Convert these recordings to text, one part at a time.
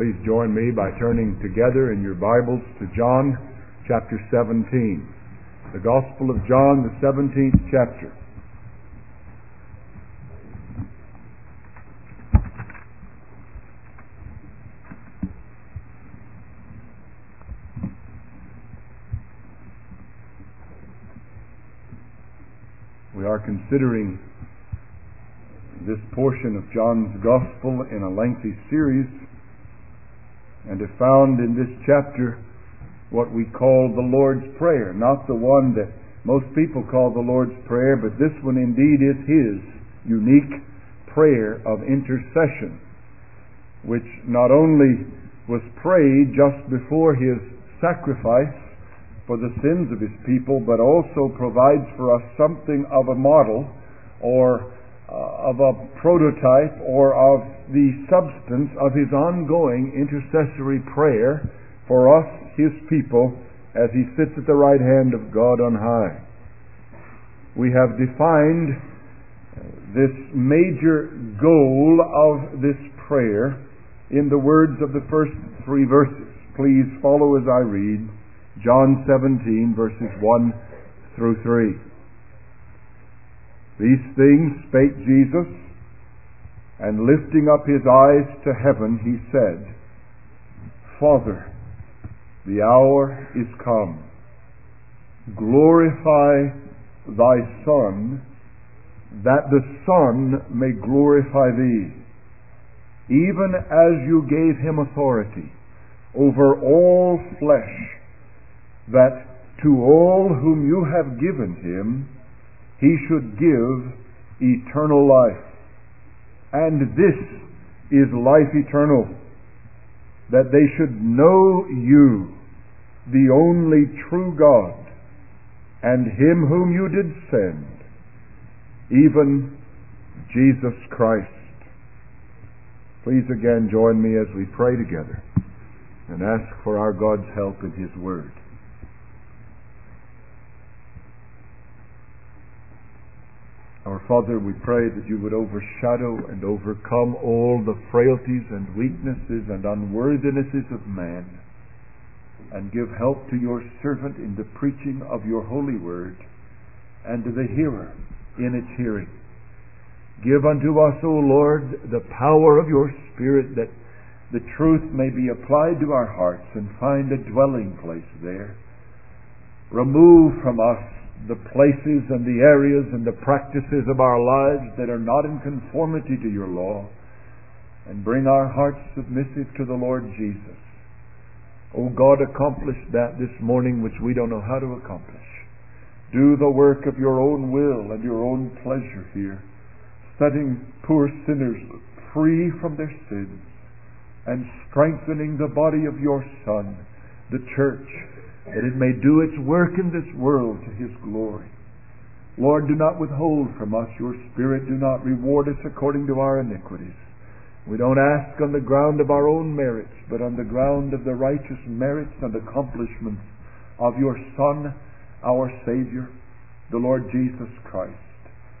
Please join me by turning together in your Bibles to John chapter 17. The Gospel of John, the 17th chapter. We are considering this portion of John's Gospel in a lengthy series and have found in this chapter what we call the Lord's Prayer. Not the one that most people call the Lord's Prayer, but this one indeed is His unique prayer of intercession, which not only was prayed just before His sacrifice for the sins of His people, but also provides for us something of a model or Uh, of a prototype or of the substance of his ongoing intercessory prayer for us, his people, as he sits at the right hand of God on high. We have defined this major goal of this prayer in the words of the first three verses. Please follow as I read John 17, verses 1 through 3. These things spake Jesus, and lifting up his eyes to heaven, he said, Father, the hour is come. Glorify thy Son, that the Son may glorify thee, even as you gave him authority over all flesh, that to all whom you have given him, he should give eternal life. And this is life eternal, that they should know you, the only true God, and him whom you did send, even Jesus Christ. Please again join me as we pray together and ask for our God's help in his word. Our Father, we pray that you would overshadow and overcome all the frailties and weaknesses and unworthinesses of man and give help to your servant in the preaching of your holy word and to the hearer in its hearing. Give unto us, O Lord, the power of your Spirit that the truth may be applied to our hearts and find a dwelling place there. Remove from us the places and the areas and the practices of our lives that are not in conformity to your law and bring our hearts submissive to the Lord Jesus. O oh God, accomplish that this morning which we don't know how to accomplish. Do the work of your own will and your own pleasure here, setting poor sinners free from their sins and strengthening the body of your Son, the church, that it may do its work in this world to His glory. Lord, do not withhold from us your Spirit. Do not reward us according to our iniquities. We don't ask on the ground of our own merits, but on the ground of the righteous merits and accomplishments of your Son, our Savior, the Lord Jesus Christ.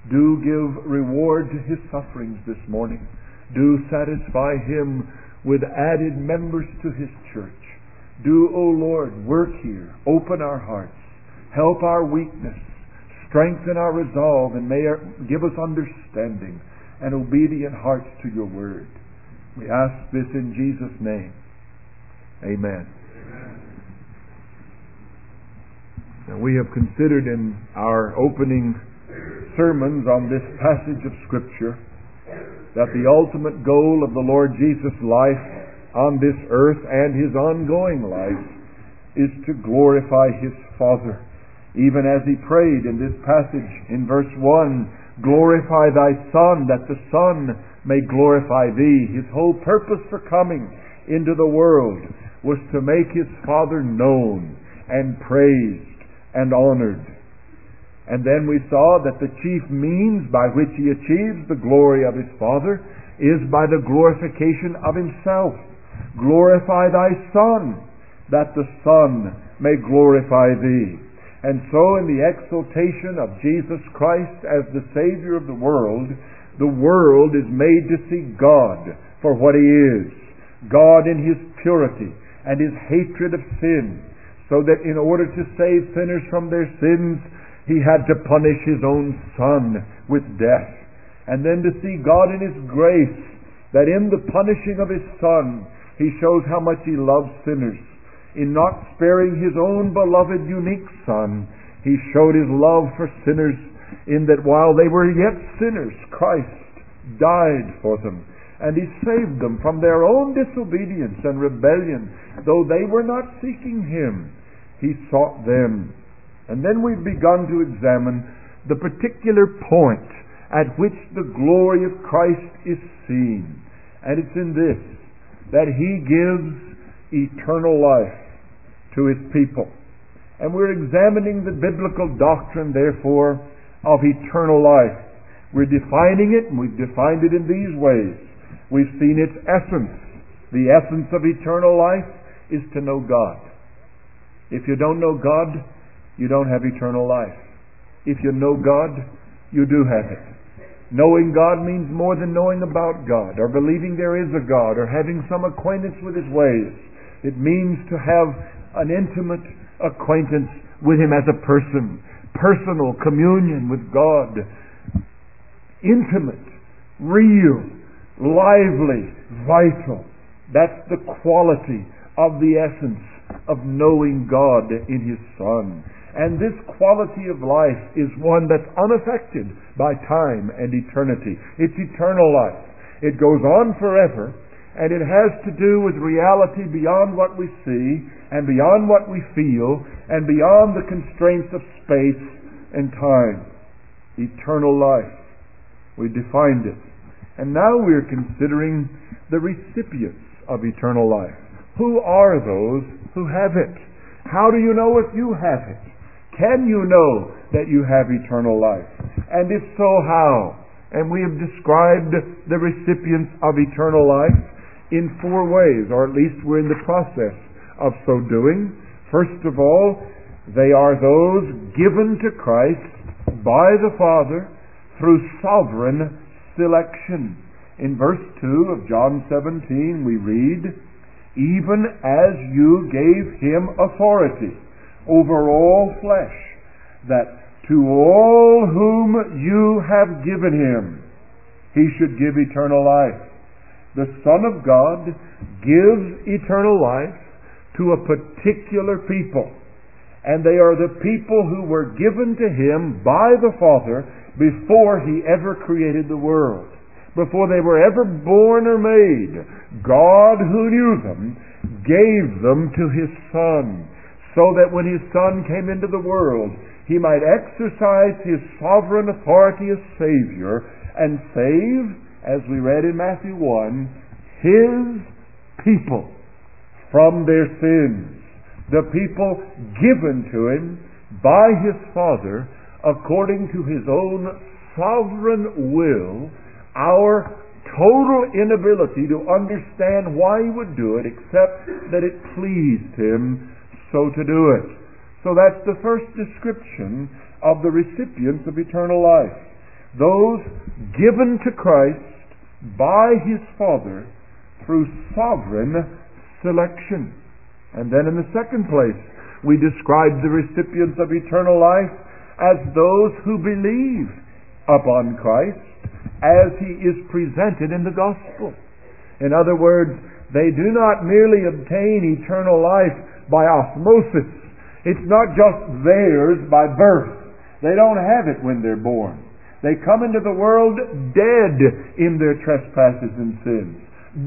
Do give reward to his sufferings this morning. Do satisfy him with added members to his church. Do, O Lord, work here. Open our hearts. Help our weakness. Strengthen our resolve and may give us understanding and obedient hearts to your word. We ask this in Jesus' name. Amen. Now, we have considered in our opening sermons on this passage of Scripture that the ultimate goal of the Lord Jesus' life on this earth and his ongoing life is to glorify his Father. Even as he prayed in this passage in verse 1, glorify thy Son, that the Son may glorify thee. His whole purpose for coming into the world was to make his Father known and praised and honored. And then we saw that the chief means by which he achieves the glory of his Father is by the glorification of himself. Glorify thy Son, that the Son may glorify thee. And so, in the exaltation of Jesus Christ as the Savior of the world, the world is made to see God for what He is God in His purity and His hatred of sin, so that in order to save sinners from their sins, He had to punish His own Son with death. And then to see God in His grace, that in the punishing of His Son, He shows how much He loves sinners. In not sparing His own beloved, unique Son, He showed His love for sinners in that while they were yet sinners, Christ died for them. And He saved them from their own disobedience and rebellion. Though they were not seeking Him, He sought them. And then we've begun to examine the particular point at which the glory of Christ is seen. And it's in this that He gives eternal life to His people. And we're examining the biblical doctrine, therefore, of eternal life. We're defining it, and we've defined it in these ways. We've seen its essence. The essence of eternal life is to know God. If you don't know God, you don't have eternal life. If you know God, you do have it. Knowing God means more than knowing about God, or believing there is a God, or having some acquaintance with His ways. It means to have an intimate acquaintance with Him as a person, personal communion with God, intimate, real, lively, vital. That's the quality of the essence of knowing God in His Son. And this quality of life is one that's unaffected by time and eternity. It's eternal life. It goes on forever, and it has to do with reality beyond what we see, and beyond what we feel, and beyond the constraints of space and time. Eternal life. We defined it. And now we're considering the recipients of eternal life. Who are those who have it? How do you know if you have it? Can you know that you have eternal life? And if so, how? And we have described the recipients of eternal life in four ways, or at least we're in the process of so doing. First of all, they are those given to Christ by the Father through sovereign selection. In verse 2 of John 17, we read, Even as you gave him authority over all flesh, that to all whom you have given him, he should give eternal life. The Son of God gives eternal life to a particular people. And they are the people who were given to him by the Father before he ever created the world. Before they were ever born or made. God, who knew them, gave them to his Son so that when his Son came into the world, he might exercise his sovereign authority as Savior and save, as we read in Matthew 1, his people from their sins. The people given to him by his Father according to his own sovereign will, our total inability to understand why he would do it except that it pleased him so to do it. So that's the first description of the recipients of eternal life. Those given to Christ by his Father through sovereign selection. And then in the second place, we describe the recipients of eternal life as those who believe upon Christ as he is presented in the gospel. In other words, they do not merely obtain eternal life by osmosis. It's not just theirs by birth. They don't have it when they're born. They come into the world dead in their trespasses and sins,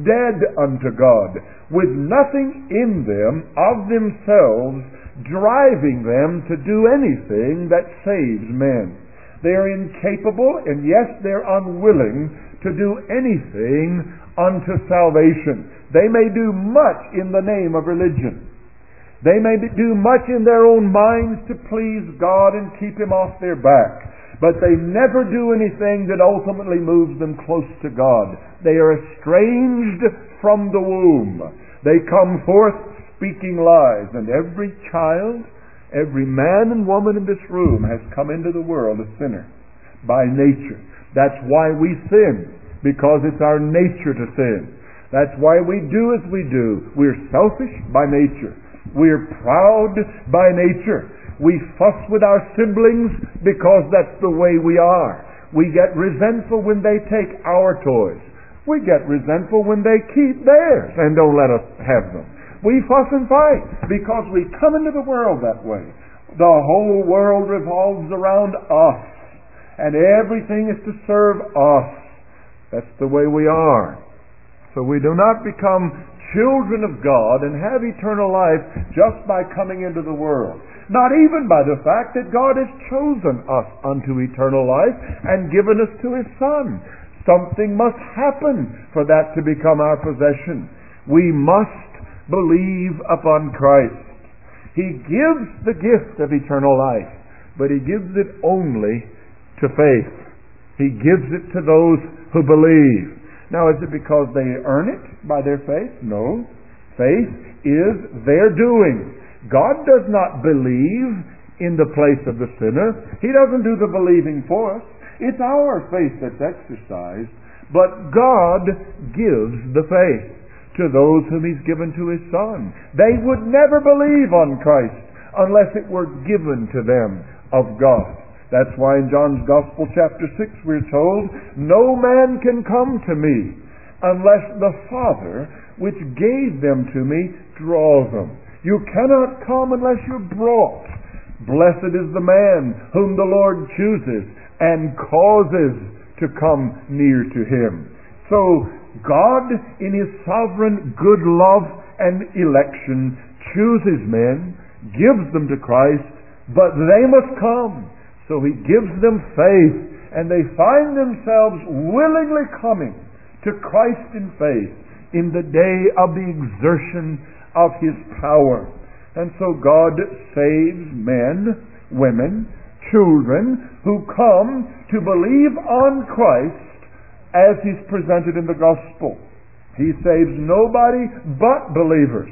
dead unto God, with nothing in them of themselves driving them to do anything that saves men. They're incapable, and yes, they're unwilling to do anything unto salvation. They may do much in the name of religion. They may do much in their own minds to please God and keep Him off their back, but they never do anything that ultimately moves them close to God. They are estranged from the womb. They come forth speaking lies, and every child, every man and woman in this room has come into the world a sinner by nature. That's why we sin, because it's our nature to sin. That's why we do as we do. We're selfish by nature. We're proud by nature. We fuss with our siblings because that's the way we are. We get resentful when they take our toys. We get resentful when they keep theirs and don't let us have them. We fuss and fight because we come into the world that way. The whole world revolves around us, and everything is to serve us. That's the way we are. So we do not become children of God and have eternal life just by coming into the world. Not even by the fact that God has chosen us unto eternal life and given us to His Son. Something must happen for that to become our possession. We must believe upon Christ. He gives the gift of eternal life, but He gives it only to faith. He gives it to those who believe. Now, is it because they earn it by their faith? No. Faith is their doing. God does not believe in the place of the sinner. He doesn't do the believing for us. It's our faith that's exercised. But God gives the faith to those whom He's given to His Son. They would never believe on Christ unless it were given to them of God. That's why in John's Gospel, chapter 6, we're told, No man can come to me unless the Father, which gave them to me, draws them. You cannot come unless you're brought. Blessed is the man whom the Lord chooses and causes to come near to him. So, God, in his sovereign good love and election, chooses men, gives them to Christ, but they must come. So he gives them faith, and they find themselves willingly coming to Christ in faith in the day of the exertion of his power. And so God saves men, women, children who come to believe on Christ as he's presented in the gospel. He saves nobody but believers.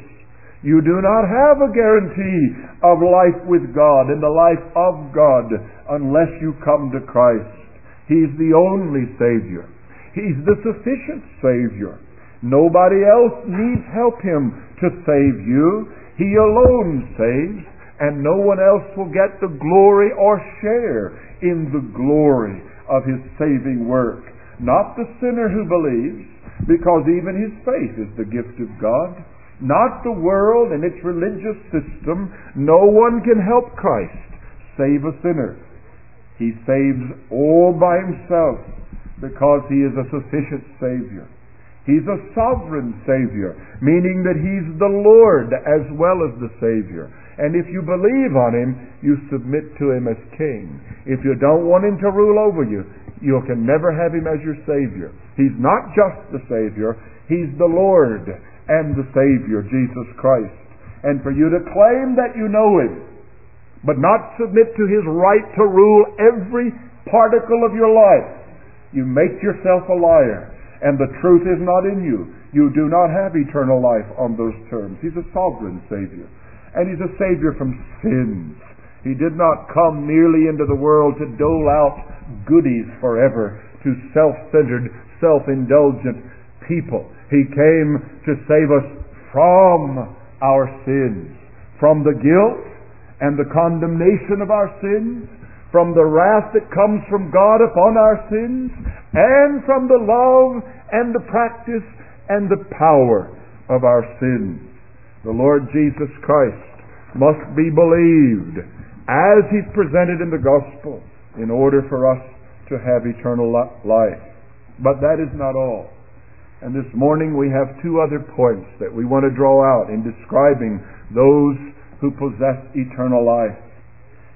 You do not have a guarantee of life with God and the life of God unless you come to Christ. He's the only Savior. He's the sufficient Savior. Nobody else needs help Him to save you. He alone saves, and no one else will get the glory or share in the glory of His saving work. Not the sinner who believes, because even his faith is the gift of God not the world and its religious system. No one can help Christ save a sinner. He saves all by himself because he is a sufficient Savior. He's a sovereign Savior, meaning that He's the Lord as well as the Savior. And if you believe on Him, you submit to Him as King. If you don't want Him to rule over you, you can never have Him as your Savior. He's not just the Savior, He's the Lord and the Savior, Jesus Christ. And for you to claim that you know Him, but not submit to His right to rule every particle of your life, you make yourself a liar, and the truth is not in you. You do not have eternal life on those terms. He's a sovereign Savior, and He's a Savior from sins. He did not come merely into the world to dole out goodies forever to self centered, self indulgent people. He came to save us from our sins, from the guilt and the condemnation of our sins, from the wrath that comes from God upon our sins, and from the love and the practice and the power of our sins. The Lord Jesus Christ must be believed as He's presented in the gospel in order for us to have eternal life. But that is not all. And this morning we have two other points that we want to draw out in describing those who possess eternal life.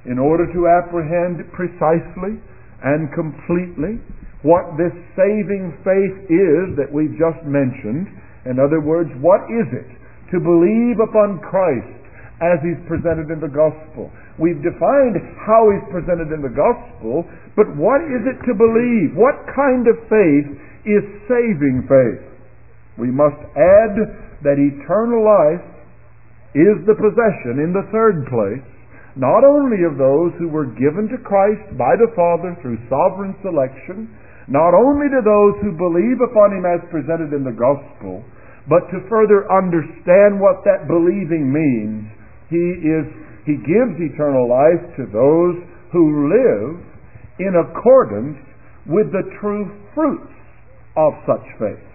In order to apprehend precisely and completely what this saving faith is that we've just mentioned, in other words, what is it to believe upon Christ as he's presented in the gospel? We've defined how he's presented in the gospel, but what is it to believe? What kind of faith is saving faith. We must add that eternal life is the possession, in the third place, not only of those who were given to Christ by the Father through sovereign selection, not only to those who believe upon him as presented in the gospel, but to further understand what that believing means, he is he gives eternal life to those who live in accordance with the true fruits of such faith.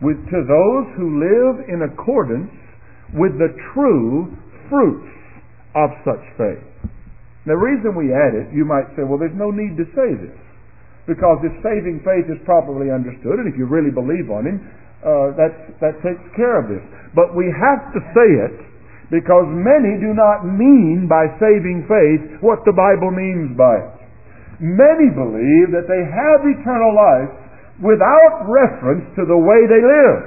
With to those who live in accordance with the true fruits of such faith. The reason we add it, you might say, well, there's no need to say this. Because if saving faith is properly understood, and if you really believe on Him, uh, that, that takes care of this. But we have to say it because many do not mean by saving faith what the Bible means by it. Many believe that they have eternal life without reference to the way they live.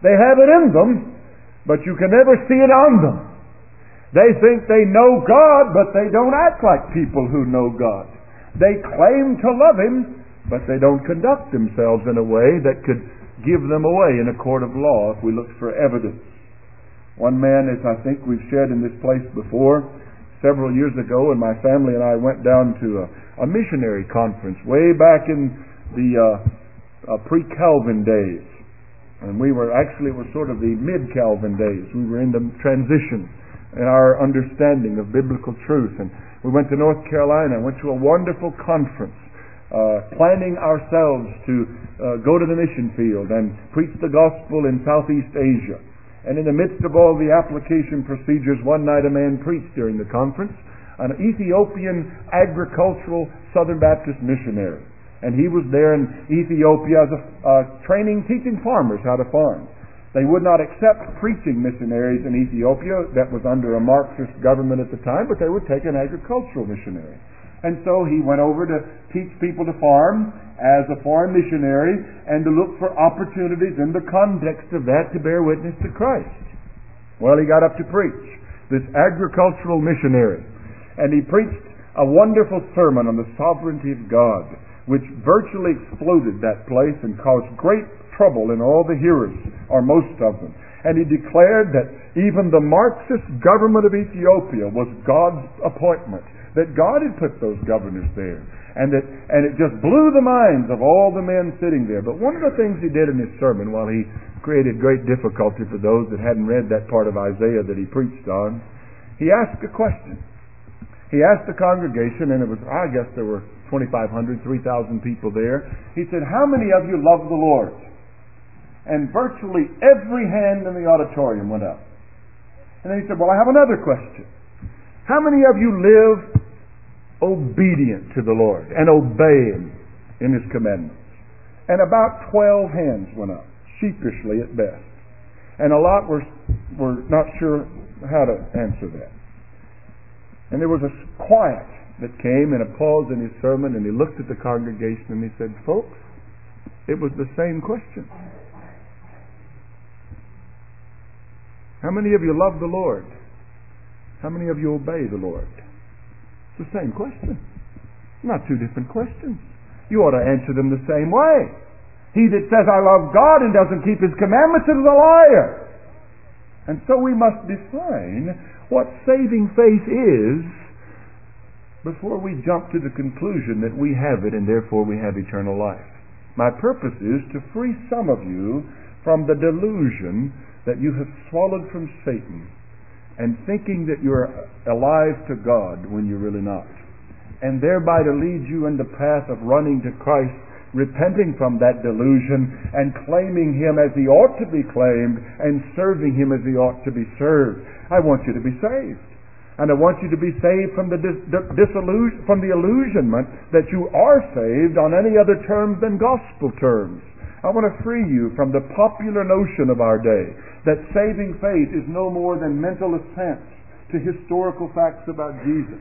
They have it in them, but you can never see it on them. They think they know God, but they don't act like people who know God. They claim to love Him, but they don't conduct themselves in a way that could give them away in a court of law if we looked for evidence. One man, as I think we've shared in this place before, several years ago, and my family and I went down to a, a missionary conference way back in the uh, uh, pre-Calvin days. And we were actually it was sort of the mid-Calvin days. We were in the transition in our understanding of biblical truth. And we went to North Carolina and went to a wonderful conference, uh, planning ourselves to uh, go to the mission field and preach the gospel in Southeast Asia. And in the midst of all the application procedures, one night a man preached during the conference, an Ethiopian agricultural Southern Baptist missionary. And he was there in Ethiopia as a uh, training, teaching farmers how to farm. They would not accept preaching missionaries in Ethiopia that was under a Marxist government at the time, but they would take an agricultural missionary. And so he went over to teach people to farm as a foreign missionary and to look for opportunities in the context of that to bear witness to Christ. Well, he got up to preach, this agricultural missionary. And he preached a wonderful sermon on the sovereignty of God, which virtually exploded that place and caused great trouble in all the hearers, or most of them. And he declared that even the Marxist government of Ethiopia was God's appointment, that God had put those governors there. And, that, and it just blew the minds of all the men sitting there. But one of the things he did in his sermon, while he created great difficulty for those that hadn't read that part of Isaiah that he preached on, he asked a question. He asked the congregation, and it was, I guess there were 2,500, 3,000 people there. He said, How many of you love the Lord? and virtually every hand in the auditorium went up. And then he said, Well, I have another question. How many of you live obedient to the Lord and obey Him in His commandments? And about 12 hands went up, sheepishly at best. And a lot were, were not sure how to answer that. And there was a quiet that came and a pause in his sermon, and he looked at the congregation and he said, Folks, it was the same question. How many of you love the Lord? How many of you obey the Lord? It's the same question. Not two different questions. You ought to answer them the same way. He that says, I love God and doesn't keep his commandments is a liar. And so we must define what saving faith is before we jump to the conclusion that we have it and therefore we have eternal life. My purpose is to free some of you from the delusion that you have swallowed from Satan and thinking that you're alive to God when you're really not. And thereby to lead you in the path of running to Christ, repenting from that delusion and claiming Him as He ought to be claimed and serving Him as He ought to be served. I want you to be saved. And I want you to be saved from the dis- disillusion, from the illusionment that you are saved on any other terms than gospel terms. I want to free you from the popular notion of our day that saving faith is no more than mental assent to historical facts about Jesus.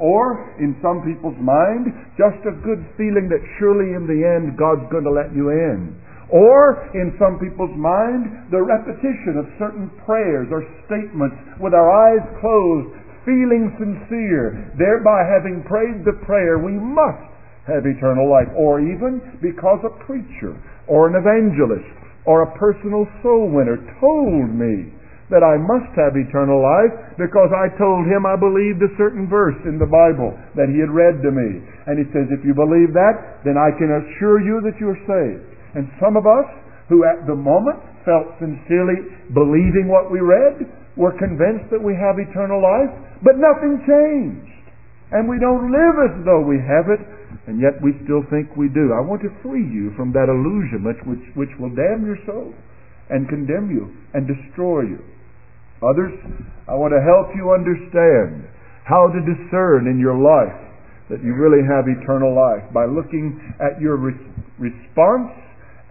Or, in some people's mind, just a good feeling that surely in the end God's going to let you in. Or, in some people's mind, the repetition of certain prayers or statements with our eyes closed, feeling sincere, thereby having prayed the prayer, we must have eternal life. Or even because a preacher or an evangelist or a personal soul winner told me that I must have eternal life because I told him I believed a certain verse in the Bible that he had read to me. And he says, if you believe that, then I can assure you that you are saved. And some of us who at the moment felt sincerely believing what we read were convinced that we have eternal life, but nothing changed. And we don't live as though we have it, and yet we still think we do. I want to free you from that illusion which, which, which will damn your soul and condemn you and destroy you. Others, I want to help you understand how to discern in your life that you really have eternal life by looking at your re- response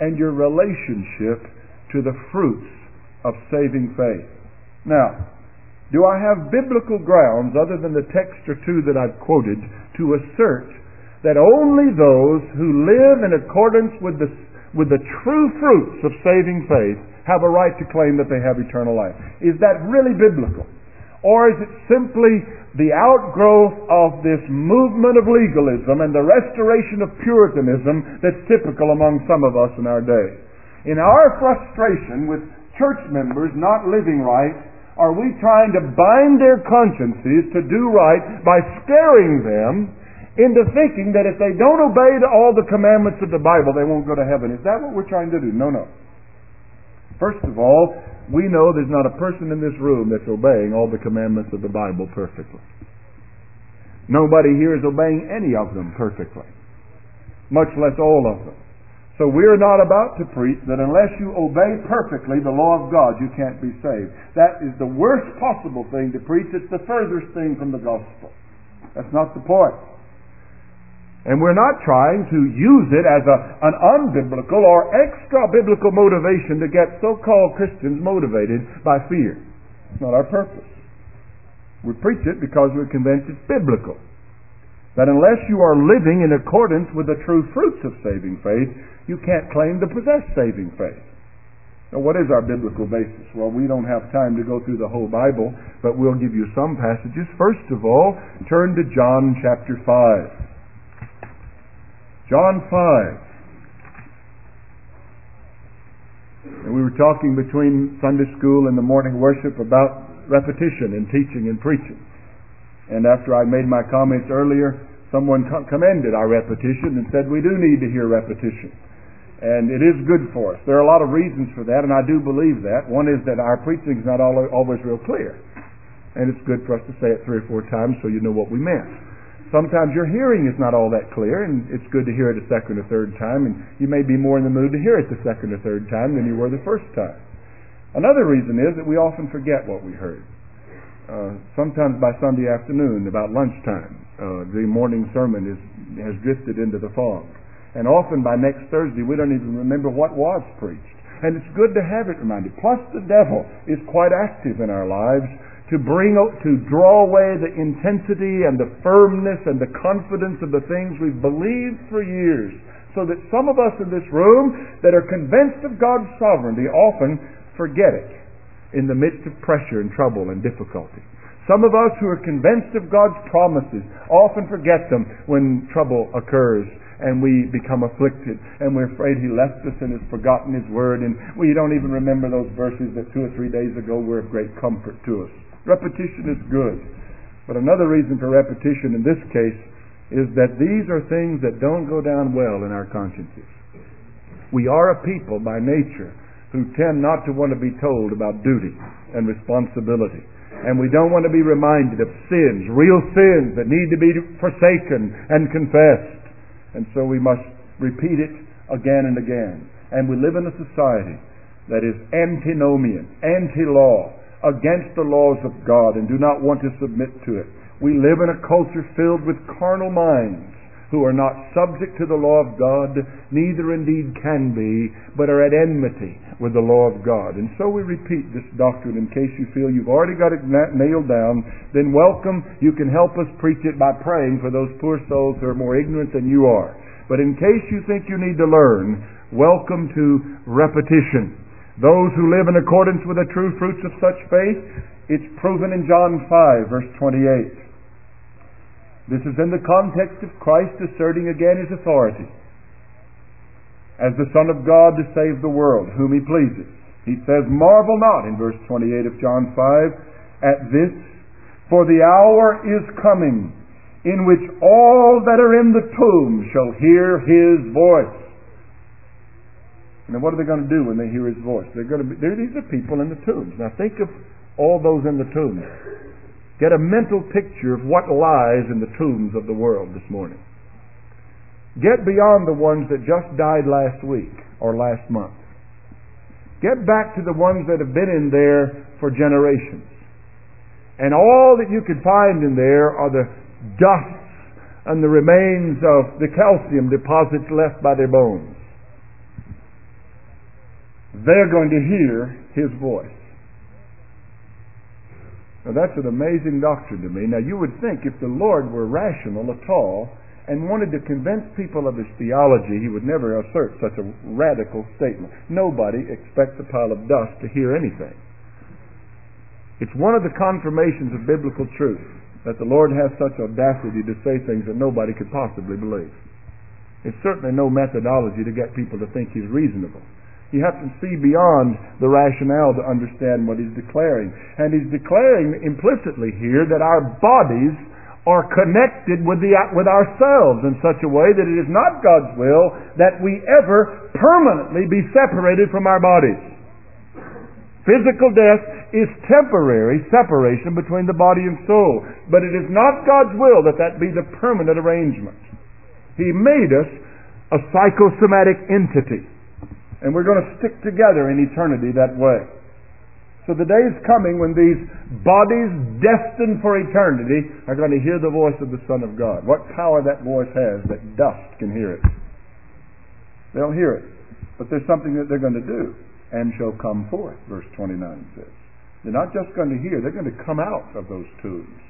and your relationship to the fruits of saving faith. Now, do I have biblical grounds other than the text or two that I've quoted to assert that only those who live in accordance with the, with the true fruits of saving faith have a right to claim that they have eternal life. Is that really biblical? Or is it simply the outgrowth of this movement of legalism and the restoration of Puritanism that's typical among some of us in our day? In our frustration with church members not living right, are we trying to bind their consciences to do right by scaring them into thinking that if they don't obey all the commandments of the Bible, they won't go to heaven? Is that what we're trying to do? No, no. First of all, we know there's not a person in this room that's obeying all the commandments of the Bible perfectly. Nobody here is obeying any of them perfectly, much less all of them. So we're not about to preach that unless you obey perfectly the law of God, you can't be saved. That is the worst possible thing to preach. It's the furthest thing from the gospel. That's not the point. And we're not trying to use it as a, an unbiblical or extra biblical motivation to get so called Christians motivated by fear. It's not our purpose. We preach it because we're convinced it's biblical. That unless you are living in accordance with the true fruits of saving faith, you can't claim to possess saving faith. Now, what is our biblical basis? Well, we don't have time to go through the whole Bible, but we'll give you some passages. First of all, turn to John chapter 5. John 5. And we were talking between Sunday school and the morning worship about repetition in teaching and preaching. And after I made my comments earlier, someone commended our repetition and said we do need to hear repetition. And it is good for us. There are a lot of reasons for that, and I do believe that. One is that our preaching is not always real clear. And it's good for us to say it three or four times so you know what we meant. Sometimes your hearing is not all that clear, and it's good to hear it a second or third time, and you may be more in the mood to hear it the second or third time than you were the first time. Another reason is that we often forget what we heard. Uh, sometimes by Sunday afternoon, about lunchtime, uh, the morning sermon is, has drifted into the fog. And often by next Thursday, we don't even remember what was preached. And it's good to have it reminded. Plus, the devil is quite active in our lives to bring to draw away the intensity and the firmness and the confidence of the things we've believed for years so that some of us in this room that are convinced of God's sovereignty often forget it in the midst of pressure and trouble and difficulty. Some of us who are convinced of God's promises often forget them when trouble occurs and we become afflicted and we're afraid He left us and has forgotten His word and we don't even remember those verses that two or three days ago were of great comfort to us. Repetition is good. But another reason for repetition in this case is that these are things that don't go down well in our consciences. We are a people by nature who tend not to want to be told about duty and responsibility. And we don't want to be reminded of sins, real sins that need to be forsaken and confessed. And so we must repeat it again and again. And we live in a society that is antinomian, anti-law, against the laws of God and do not want to submit to it. We live in a culture filled with carnal minds who are not subject to the law of God, neither indeed can be, but are at enmity with the law of God. And so we repeat this doctrine in case you feel you've already got it nailed down. Then welcome. You can help us preach it by praying for those poor souls who are more ignorant than you are. But in case you think you need to learn, welcome to repetition. Those who live in accordance with the true fruits of such faith, it's proven in John 5, verse 28. This is in the context of Christ asserting again his authority as the Son of God to save the world, whom he pleases. He says, Marvel not, in verse 28 of John 5, at this, for the hour is coming in which all that are in the tomb shall hear his voice. And what are they going to do when they hear his voice? They're going to be, these are people in the tombs. Now think of all those in the tombs. Get a mental picture of what lies in the tombs of the world this morning. Get beyond the ones that just died last week or last month. Get back to the ones that have been in there for generations. And all that you could find in there are the dusts and the remains of the calcium deposits left by their bones. They're going to hear his voice. Now that's an amazing doctrine to me. Now you would think if the Lord were rational at all, and wanted to convince people of his theology, he would never assert such a radical statement. Nobody expects a pile of dust to hear anything. It's one of the confirmations of biblical truth that the Lord has such audacity to say things that nobody could possibly believe. It's certainly no methodology to get people to think he's reasonable. You have to see beyond the rationale to understand what he's declaring. And he's declaring implicitly here that our bodies are connected with, the, with ourselves in such a way that it is not God's will that we ever permanently be separated from our bodies. Physical death is temporary separation between the body and soul, but it is not God's will that that be the permanent arrangement. He made us a psychosomatic entity, and we're going to stick together in eternity that way. So the day is coming when these bodies destined for eternity are going to hear the voice of the Son of God. What power that voice has that dust can hear it. They'll hear it. But there's something that they're going to do. And shall come forth, verse 29 says. They're not just going to hear, they're going to come out of those tombs.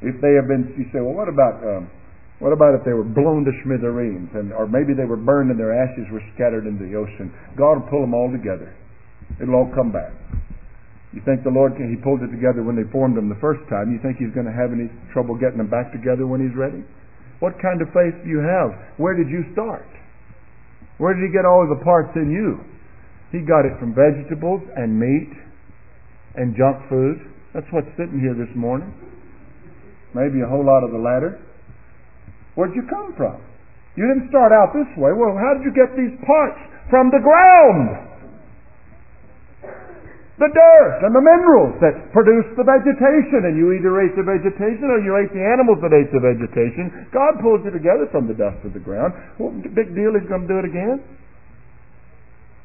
If they have been, you say, well, what about, um, what about if they were blown to smithereens, and or maybe they were burned and their ashes were scattered into the ocean? God will pull them all together. It'll all come back. You think the Lord, He pulled it together when they formed them the first time. You think He's going to have any trouble getting them back together when He's ready? What kind of faith do you have? Where did you start? Where did He get all of the parts in you? He got it from vegetables and meat and junk food. That's what's sitting here this morning. Maybe a whole lot of the latter. Where'd you come from? You didn't start out this way. Well, how did you get these parts? From the ground the dirt and the minerals that produce the vegetation. And you either ate the vegetation or you ate the animals that ate the vegetation. God pulls you together from the dust of the ground. What big deal He's going to do it again?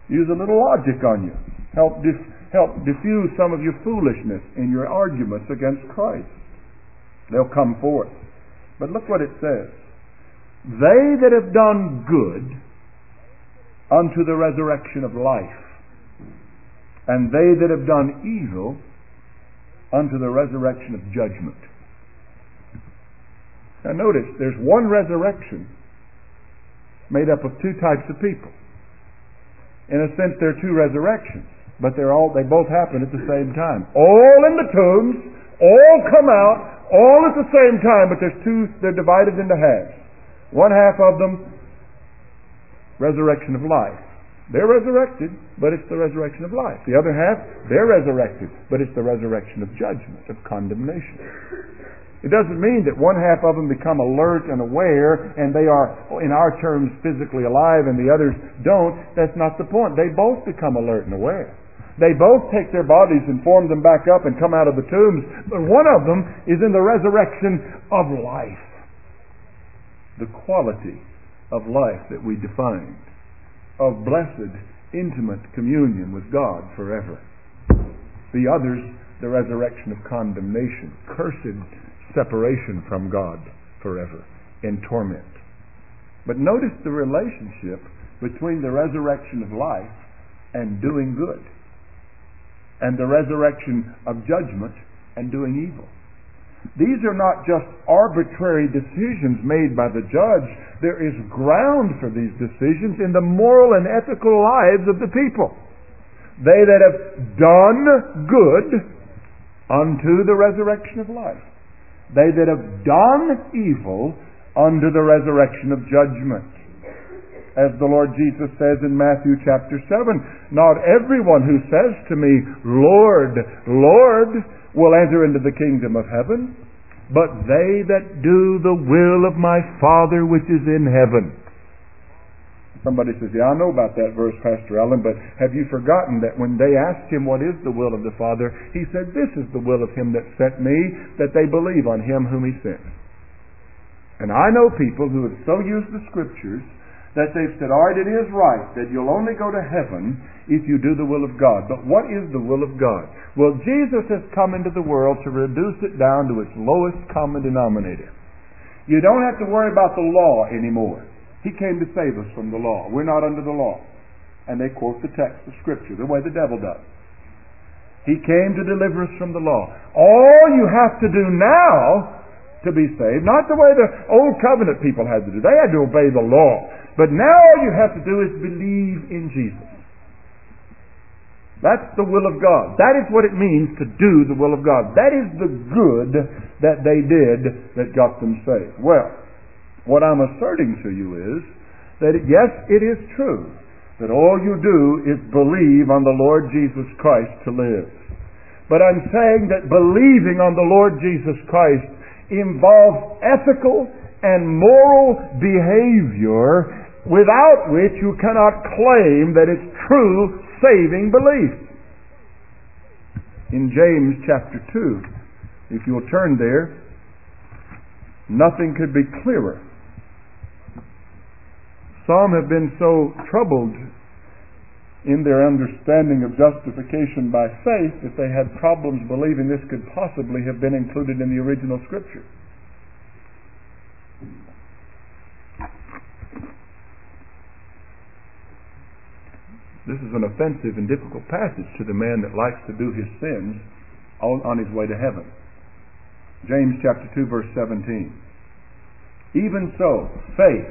Use a little logic on you. Help, dif- help diffuse some of your foolishness in your arguments against Christ. They'll come forth. But look what it says. They that have done good unto the resurrection of life and they that have done evil unto the resurrection of judgment. Now notice, there's one resurrection made up of two types of people. In a sense, there are two resurrections, but they're all they both happen at the same time. All in the tombs, all come out, all at the same time, but there's two, they're divided into halves. One half of them, resurrection of life. They're resurrected, but it's the resurrection of life. The other half, they're resurrected, but it's the resurrection of judgment, of condemnation. It doesn't mean that one half of them become alert and aware and they are, in our terms, physically alive and the others don't. That's not the point. They both become alert and aware. They both take their bodies and form them back up and come out of the tombs, but one of them is in the resurrection of life. The quality of life that we defined of blessed, intimate communion with God forever. The others, the resurrection of condemnation, cursed separation from God forever in torment. But notice the relationship between the resurrection of life and doing good, and the resurrection of judgment and doing evil. These are not just arbitrary decisions made by the judge. There is ground for these decisions in the moral and ethical lives of the people. They that have done good unto the resurrection of life. They that have done evil unto the resurrection of judgment. as the Lord Jesus says in Matthew chapter 7. Not everyone who says to me, Lord, Lord, will enter into the kingdom of heaven, but they that do the will of my Father which is in heaven. Somebody says, Yeah, I know about that verse, Pastor Allen, but have you forgotten that when they asked him what is the will of the Father, he said, This is the will of him that sent me, that they believe on him whom he sent. And I know people who have so used the scriptures that they've said, all right, it is right that you'll only go to heaven if you do the will of God. But what is the will of God? Well, Jesus has come into the world to reduce it down to its lowest common denominator. You don't have to worry about the law anymore. He came to save us from the law. We're not under the law. And they quote the text of Scripture the way the devil does. He came to deliver us from the law. All you have to do now to be saved, not the way the old covenant people had to do. They had to obey the law. But now all you have to do is believe in Jesus. That's the will of God. That is what it means to do the will of God. That is the good that they did that got them saved. Well, what I'm asserting to you is that yes, it is true that all you do is believe on the Lord Jesus Christ to live. But I'm saying that believing on the Lord Jesus Christ involves ethical and moral behavior without which you cannot claim that it's true saving belief. In James chapter 2, if you'll turn there, nothing could be clearer. Some have been so troubled in their understanding of justification by faith that they had problems believing this could possibly have been included in the original scripture. This is an offensive and difficult passage to the man that likes to do his sins on, on his way to heaven. James chapter 2 verse 17. Even so, faith,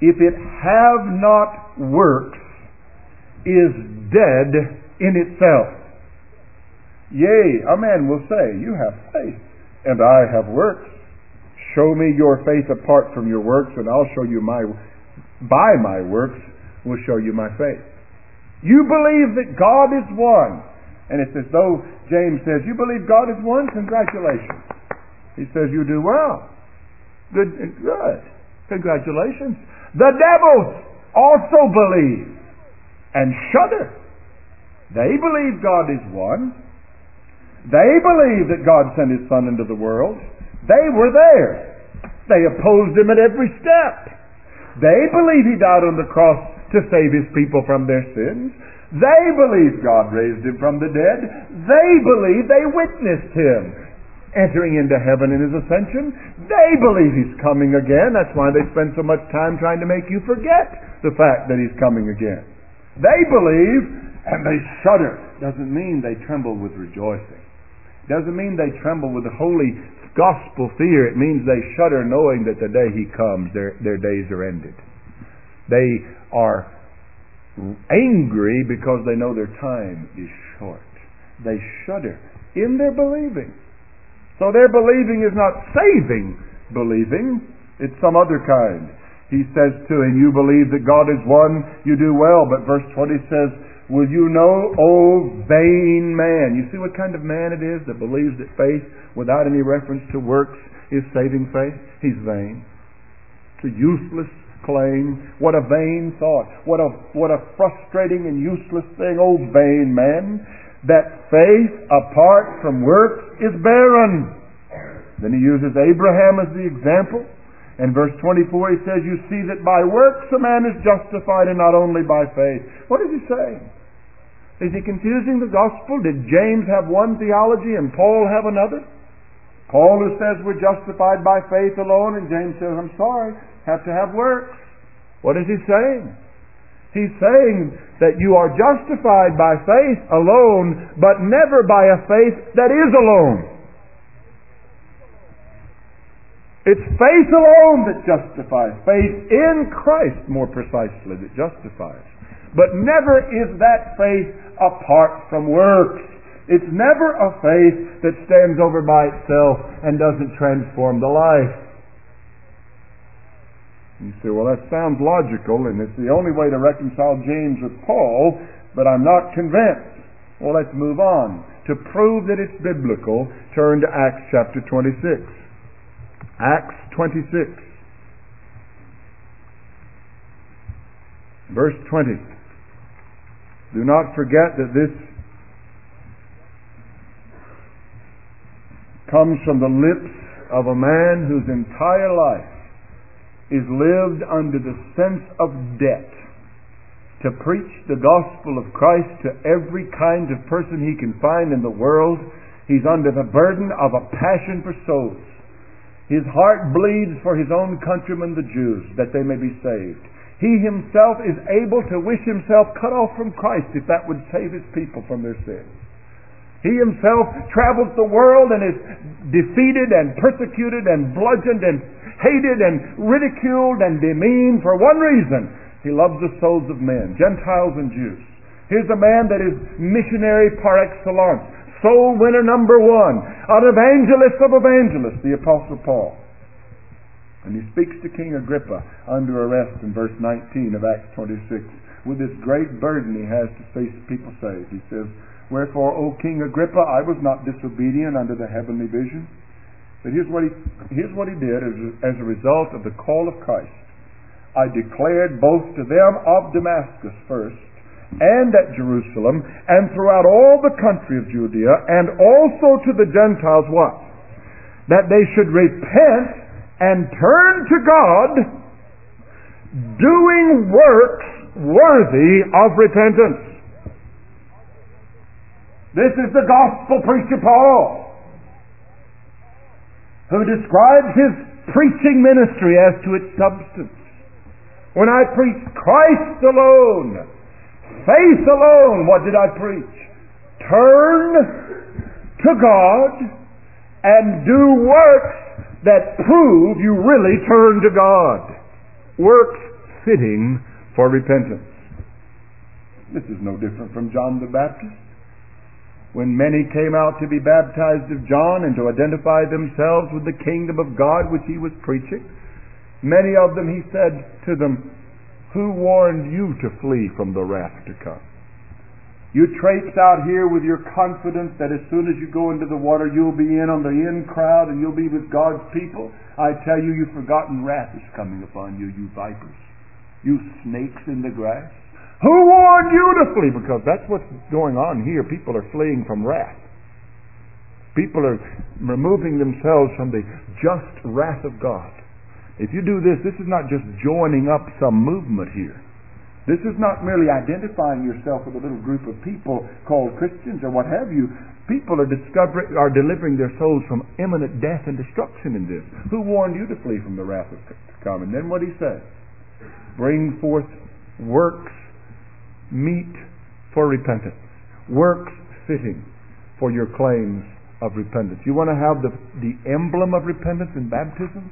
if it have not works, is dead in itself. Yea, a man will say, You have faith, and I have works. Show me your faith apart from your works, and I'll show you my, by my works, will show you my faith. You believe that God is one. And it's as though James says, You believe God is one? Congratulations. He says, You do well. Good, good. Congratulations. The devils also believe and shudder. They believe God is one. They believe that God sent His Son into the world. They were there. They opposed Him at every step. They believe He died on the cross to save his people from their sins. They believe God raised him from the dead. They believe they witnessed him entering into heaven in his ascension. They believe he's coming again. That's why they spend so much time trying to make you forget the fact that he's coming again. They believe and they shudder. Doesn't mean they tremble with rejoicing. Doesn't mean they tremble with the holy gospel fear. It means they shudder knowing that the day he comes, their, their days are ended. They are angry because they know their time is short. They shudder in their believing. So their believing is not saving believing, it's some other kind. He says to him, You believe that God is one, you do well. But verse 20 says, Will you know, O vain man? You see what kind of man it is that believes that faith, without any reference to works, is saving faith? He's vain. It's a useless claim. What a vain thought. What a, what a frustrating and useless thing, oh vain man, that faith apart from works is barren. Then he uses Abraham as the example. In verse 24 he says, You see that by works a man is justified and not only by faith. What is he saying? Is he confusing the gospel? Did James have one theology and Paul have another? Paul who says we're justified by faith alone, and James says, I'm sorry, have to have works. What is he saying? He's saying that you are justified by faith alone, but never by a faith that is alone. It's faith alone that justifies. Faith in Christ, more precisely, that justifies. But never is that faith apart from works. It's never a faith that stands over by itself and doesn't transform the life. You say, well, that sounds logical, and it's the only way to reconcile James with Paul, but I'm not convinced. Well, let's move on. To prove that it's biblical, turn to Acts chapter 26. Acts 26. Verse 20. Do not forget that this comes from the lips of a man whose entire life is lived under the sense of debt to preach the gospel of Christ to every kind of person he can find in the world. He's under the burden of a passion for souls. His heart bleeds for his own countrymen, the Jews, that they may be saved. He himself is able to wish himself cut off from Christ if that would save his people from their sins. He himself travels the world and is defeated and persecuted and bludgeoned and hated and ridiculed and demeaned for one reason he loves the souls of men, Gentiles and Jews. Here's a man that is missionary par excellence, soul winner number one, an evangelist of evangelists, the Apostle Paul. And he speaks to King Agrippa under arrest in verse 19 of Acts 26 with this great burden he has to face the people saved. He says, Wherefore, O King Agrippa, I was not disobedient unto the heavenly vision. But here's what he, here's what he did as, as a result of the call of Christ. I declared both to them of Damascus first, and at Jerusalem, and throughout all the country of Judea, and also to the Gentiles what? That they should repent and turn to God, doing works worthy of repentance. This is the gospel preacher Paul, who describes his preaching ministry as to its substance. When I preached Christ alone, faith alone, what did I preach? Turn to God and do works that prove you really turn to God. Works fitting for repentance. This is no different from John the Baptist. When many came out to be baptized of John and to identify themselves with the kingdom of God which he was preaching, Many of them, he said to them, Who warned you to flee from the wrath to come? You traipse out here with your confidence that as soon as you go into the water, you'll be in on the in crowd and you'll be with God's people. I tell you, you've forgotten wrath is coming upon you, you vipers, you snakes in the grass. Who warned you to flee? Because that's what's going on here. People are fleeing from wrath. People are removing themselves from the just wrath of God. If you do this, this is not just joining up some movement here. This is not merely identifying yourself with a little group of people called Christians or what have you. People are discovering, are delivering their souls from imminent death and destruction in this. Who warned you to flee from the wrath of come? And then what he says: bring forth works meet for repentance, works fitting for your claims of repentance. You want to have the, the emblem of repentance in baptism?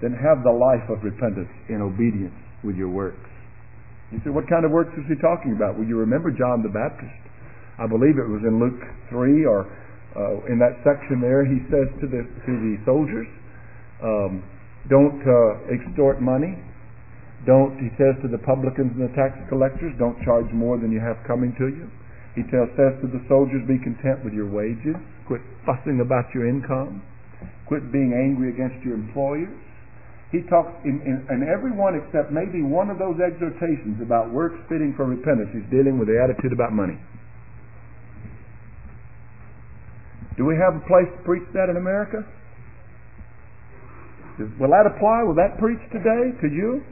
then have the life of repentance in obedience with your works. You say, what kind of works is he talking about? Well, you remember John the Baptist. I believe it was in Luke 3 or uh, in that section there, he says to the, to the soldiers, um, don't uh, extort money. Don't, he says to the publicans and the tax collectors, don't charge more than you have coming to you. He tells, says to the soldiers, be content with your wages. Quit fussing about your income. Quit being angry against your employers. He talks in, in, in every one except maybe one of those exhortations about works fitting for repentance. He's dealing with the attitude about money. Do we have a place to preach that in America? Will that apply? Will that preach today to you?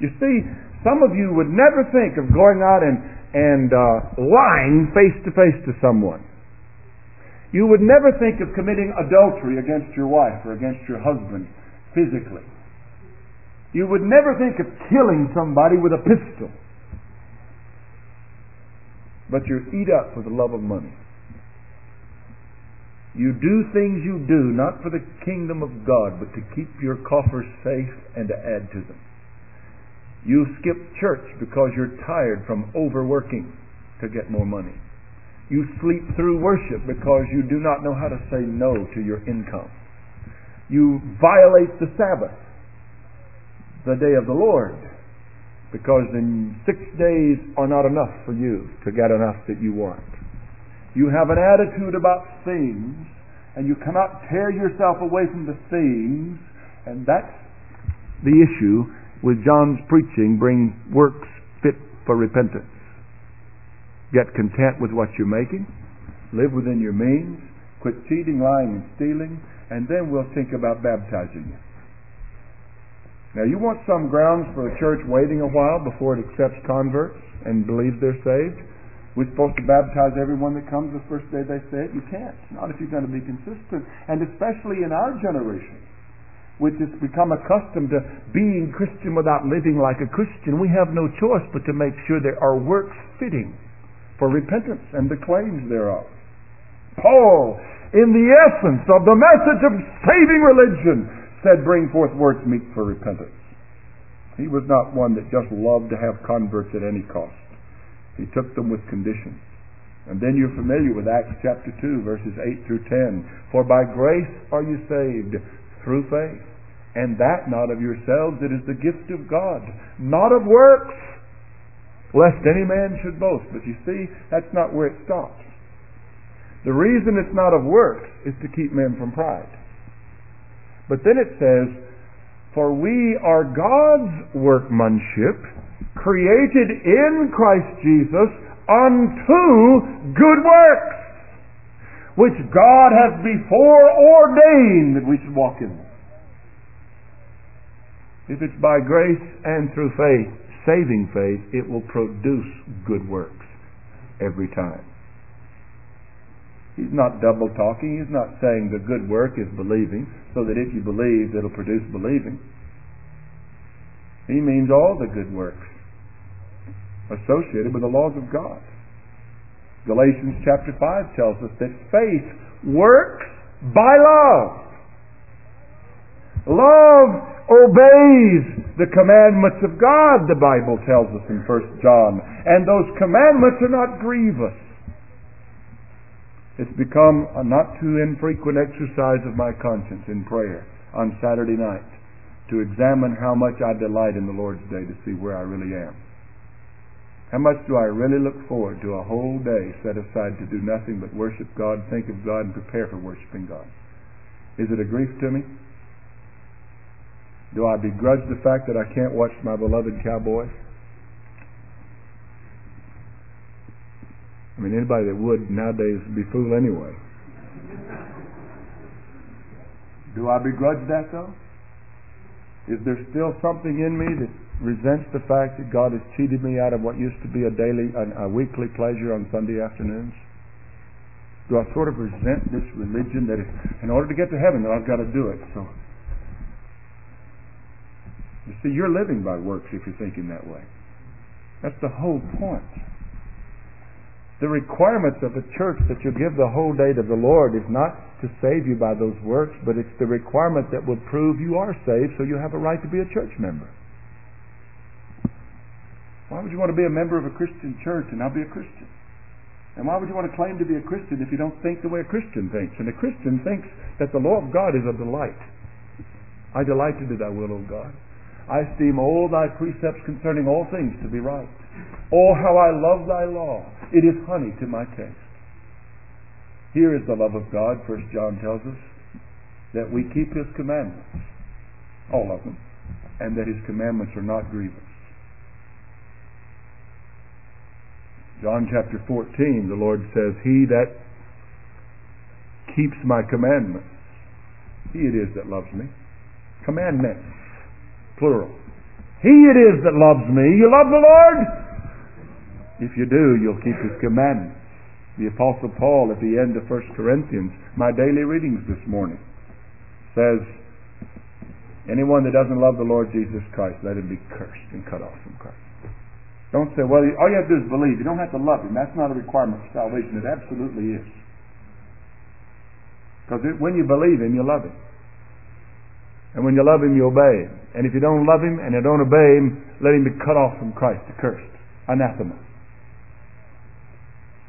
You see, some of you would never think of going out and, and uh, lying face to face to someone. You would never think of committing adultery against your wife or against your husband physically. You would never think of killing somebody with a pistol. But you're eat up for the love of money. You do things you do not for the kingdom of God, but to keep your coffers safe and to add to them. You skip church because you're tired from overworking to get more money. You sleep through worship because you do not know how to say no to your income you violate the Sabbath the day of the Lord. Because in six days are not enough for you to get enough that you want. You have an attitude about things, and you cannot tear yourself away from the things, and that's the issue with John's preaching bring works fit for repentance. Get content with what you're making, live within your means, quit cheating, lying, and stealing, and then we'll think about baptizing you. Now, you want some grounds for a church waiting a while before it accepts converts and believes they're saved? We're supposed to baptize everyone that comes the first day they say it? You can't. Not if you're going to be consistent. And especially in our generation, which has become accustomed to being Christian without living like a Christian, we have no choice but to make sure there are works fitting for repentance and the claims thereof. Paul, in the essence of the message of saving religion, said, Bring forth works meet for repentance. He was not one that just loved to have converts at any cost. He took them with conditions. And then you're familiar with Acts chapter 2, verses 8 through 10. For by grace are you saved through faith. And that not of yourselves, it is the gift of God, not of works, lest any man should boast. But you see, that's not where it stops. The reason it's not of works is to keep men from pride. But then it says, For we are God's workmanship, created in Christ Jesus unto good works, which God hath before ordained that we should walk in. If it's by grace and through faith, saving faith, it will produce good works every time. He's not double talking. He's not saying the good work is believing, so that if you believe, it'll produce believing. He means all the good works associated with the laws of God. Galatians chapter 5 tells us that faith works by love. Love obeys the commandments of God, the Bible tells us in 1 John. And those commandments are not grievous. It's become a not too infrequent exercise of my conscience in prayer on Saturday night to examine how much I delight in the Lord's Day to see where I really am. How much do I really look forward to a whole day set aside to do nothing but worship God, think of God, and prepare for worshiping God? Is it a grief to me? Do I begrudge the fact that I can't watch my beloved Cowboys? I mean, anybody that would nowadays would be fool anyway. Do I begrudge that though? Is there still something in me that resents the fact that God has cheated me out of what used to be a daily, a, a weekly pleasure on Sunday afternoons? Do I sort of resent this religion that in order to get to heaven, I've got to do it? So, you see, you're living by works if you're thinking that way. That's the whole point. The requirements of a church that you give the whole day to the Lord is not to save you by those works, but it's the requirement that would prove you are saved so you have a right to be a church member. Why would you want to be a member of a Christian church and not be a Christian? And why would you want to claim to be a Christian if you don't think the way a Christian thinks? And a Christian thinks that the law of God is a delight. I delight to do thy will, O God. I esteem all thy precepts concerning all things to be right. Oh, how I love thy law. It is honey to my taste. Here is the love of God, First John tells us, that we keep his commandments, all of them, and that his commandments are not grievous. John chapter 14, the Lord says, He that keeps my commandments, he it is that loves me. Commandments, plural. He it is that loves me. You love the Lord? If you do, you'll keep His commandments. The Apostle Paul at the end of 1 Corinthians, my daily readings this morning, says, Anyone that doesn't love the Lord Jesus Christ, let him be cursed and cut off from Christ. Don't say, well, all you have to do is believe. You don't have to love him. That's not a requirement for salvation. It absolutely is. Because when you believe him, you love him. And when you love him, you obey him. And if you don't love him and you don't obey him, let him be cut off from Christ, accursed, anathema.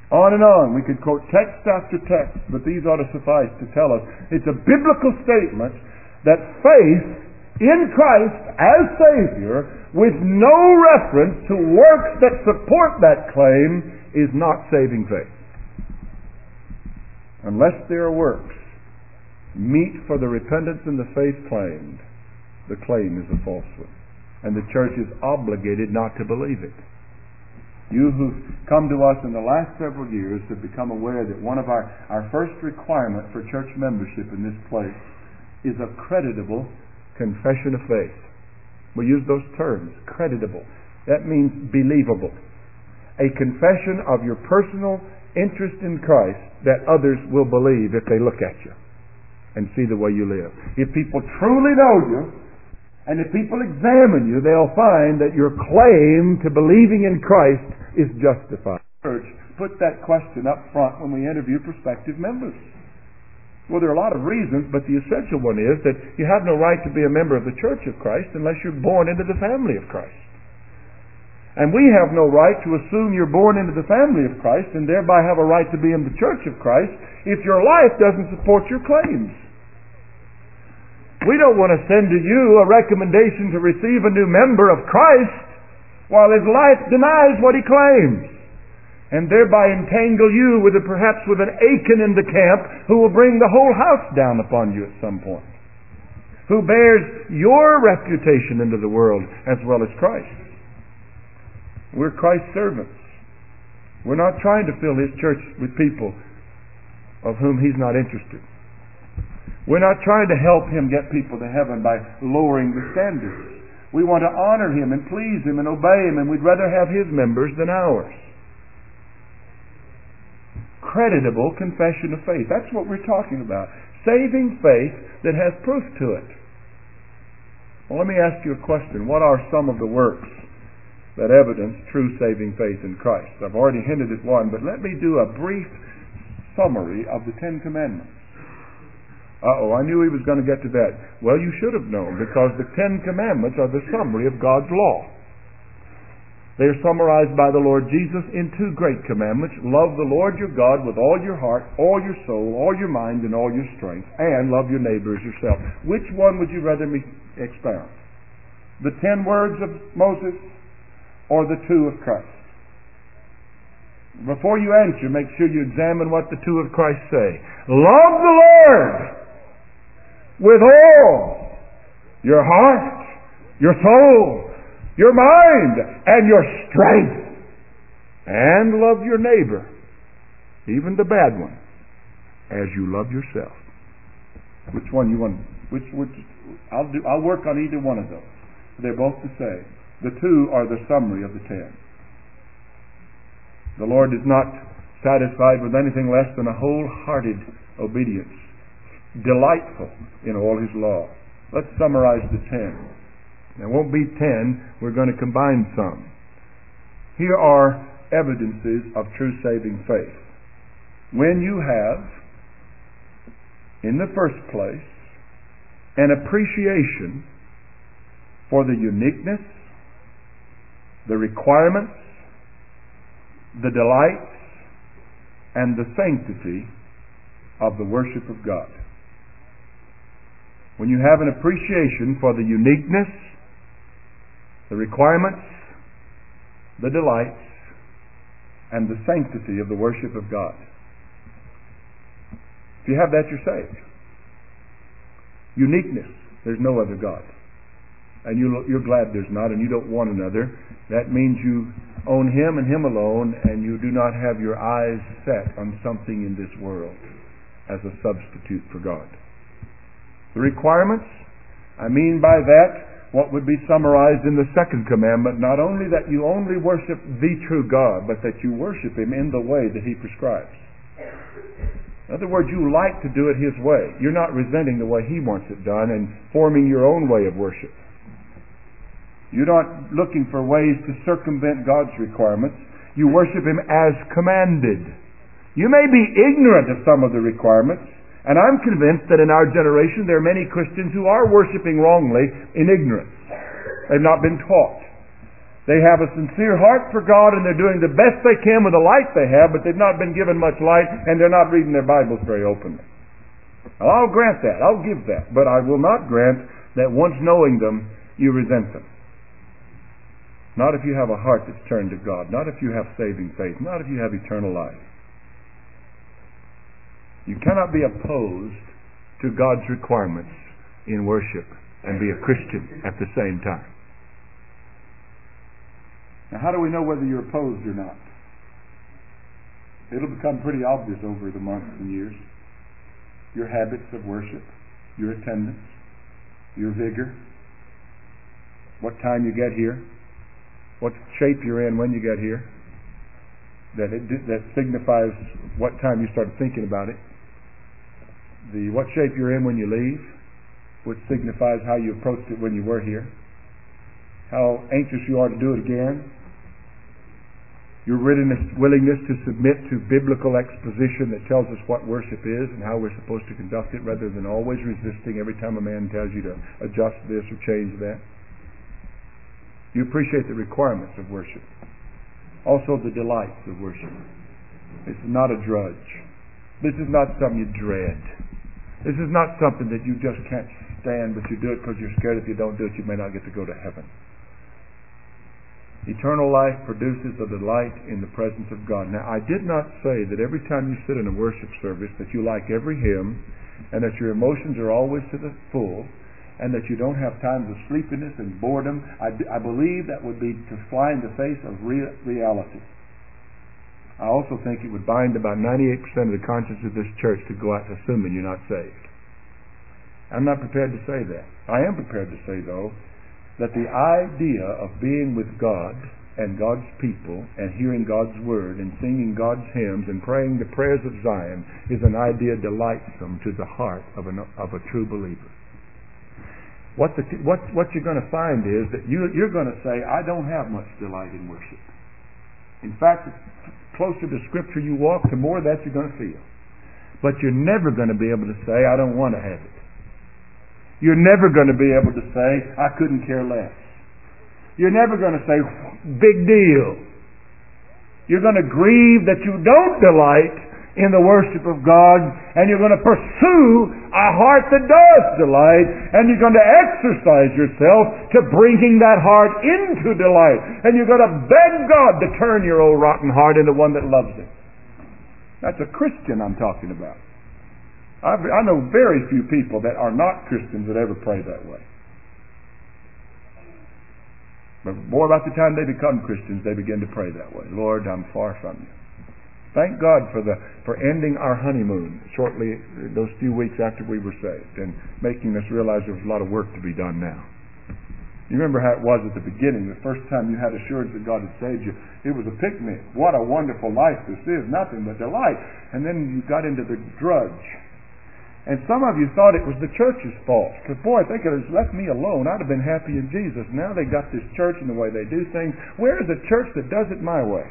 On and on. We could quote text after text, but these ought to suffice to tell us it's a biblical statement that faith in Christ as Savior with no reference to works that support that claim is not saving faith. Unless their works meet for the repentance and the faith claimed, the claim is a false one. And the church is obligated not to believe it. You who've come to us in the last several years have become aware that one of our, our first requirement for church membership in this place is a creditable confession of faith. We use those terms, creditable. That means believable. A confession of your personal interest in Christ that others will believe if they look at you and see the way you live. If people truly know you, and if people examine you, they'll find that your claim to believing in Christ is justified. Church, put that question up front when we interview prospective members. Well, there are a lot of reasons, but the essential one is that you have no right to be a member of the Church of Christ unless you're born into the family of Christ. And we have no right to assume you're born into the family of Christ and thereby have a right to be in the Church of Christ if your life doesn't support your claims. We don't want to send to you a recommendation to receive a new member of Christ while his life denies what he claims and thereby entangle you with a, perhaps with an Achan in the camp who will bring the whole house down upon you at some point, who bears your reputation into the world as well as Christ. We're Christ's servants. We're not trying to fill his church with people of whom he's not interested. We're not trying to help him get people to heaven by lowering the standards. We want to honor him and please him and obey him, and we'd rather have his members than ours. Creditable confession of faith. That's what we're talking about. Saving faith that has proof to it. Well, let me ask you a question. What are some of the works that evidence true saving faith in Christ? I've already hinted at one, but let me do a brief summary of the Ten Commandments. Uh-oh, I knew he was going to get to that. Well, you should have known because the Ten Commandments are the summary of God's law. They are summarized by the Lord Jesus in two great commandments. Love the Lord your God with all your heart, all your soul, all your mind, and all your strength, and love your neighbor as yourself. Which one would you rather me expound? The ten words of Moses or the two of Christ? Before you answer, make sure you examine what the two of Christ say. Love the Lord with all your heart, your soul, your mind, and your strength. And love your neighbor, even the bad one, as you love yourself. Which one you want? Which, which I'll do. I'll work on either one of those. They're both the same. The two are the summary of the ten. The Lord is not satisfied with anything less than a wholehearted obedience delightful in all his law. Let's summarize the ten. There won't be ten, we're going to combine some. Here are evidences of true saving faith. When you have, in the first place, an appreciation for the uniqueness, the requirements, the delights, and the sanctity of the worship of God when you have an appreciation for the uniqueness, the requirements, the delights, and the sanctity of the worship of God. If you have that, you're saved. Uniqueness. There's no other God. And you, are glad there's not, and you don't want another. That means you own Him and Him alone, and you do not have your eyes set on something in this world as a substitute for God. The requirements, I mean by that what would be summarized in the second commandment, not only that you only worship the true God, but that you worship Him in the way that He prescribes. In other words, you like to do it His way. You're not resenting the way He wants it done and forming your own way of worship. You're not looking for ways to circumvent God's requirements. You worship Him as commanded. You may be ignorant of some of the requirements, and I'm convinced that in our generation there are many Christians who are worshiping wrongly in ignorance. They've not been taught. They have a sincere heart for God and they're doing the best they can with the light they have, but they've not been given much light and they're not reading their Bibles very openly. Well, I'll grant that. I'll give that. But I will not grant that once knowing them, you resent them. Not if you have a heart that's turned to God. Not if you have saving faith. Not if you have eternal life. You cannot be opposed to God's requirements in worship and be a Christian at the same time. Now, how do we know whether you're opposed or not? It'll become pretty obvious over the months and years. Your habits of worship, your attendance, your vigor, what time you get here, what shape you're in when you get here. That it that signifies what time you start thinking about it. The what shape you're in when you leave, which signifies how you approached it when you were here. How anxious you are to do it again, your willingness to submit to biblical exposition that tells us what worship is and how we're supposed to conduct it rather than always resisting every time a man tells you to adjust this or change that. You appreciate the requirements of worship. Also the delights of worship. Is not a drudge. This is not something you dread. This is not something that you just can't stand, but you do it because you're scared if you don't do it, you may not get to go to heaven. Eternal life produces a delight in the presence of God. Now, I did not say that every time you sit in a worship service that you like every hymn and that your emotions are always to the full and that you don't have times of sleepiness and boredom. I, I believe that would be to fly in the face of real, reality. I also think it would bind about 98% of the conscience of this church to go out assuming you're not saved. I'm not prepared to say that. I am prepared to say, though, that the idea of being with God and God's people and hearing God's word and singing God's hymns and praying the prayers of Zion is an idea delightsome to the heart of, an, of a true believer. What, the, what, what you're going to find is that you, you're going to say, I don't have much delight in worship. In fact, closer to Scripture you walk, the more that you're going to feel. But you're never going to be able to say, I don't want to have it. You're never going to be able to say, I couldn't care less. You're never going to say, big deal. You're going to grieve that you don't delight in the worship of God, and you're going to pursue a heart that does delight, and you're going to exercise yourself to bringing that heart into delight. And you're going to beg God to turn your old rotten heart into one that loves Him. That's a Christian I'm talking about. I've, I know very few people that are not Christians that ever pray that way. But more about the time they become Christians, they begin to pray that way. Lord, I'm far from you. Thank God for the for ending our honeymoon shortly those few weeks after we were saved and making us realize there was a lot of work to be done now. You remember how it was at the beginning, the first time you had assurance that God had saved you. It was a picnic. What a wonderful life this is, nothing but delight. And then you got into the drudge and some of you thought it was the church's fault. Because, boy, if they could have left me alone, I'd have been happy in Jesus. Now they got this church and the way they do things. Where is a church that does it my way?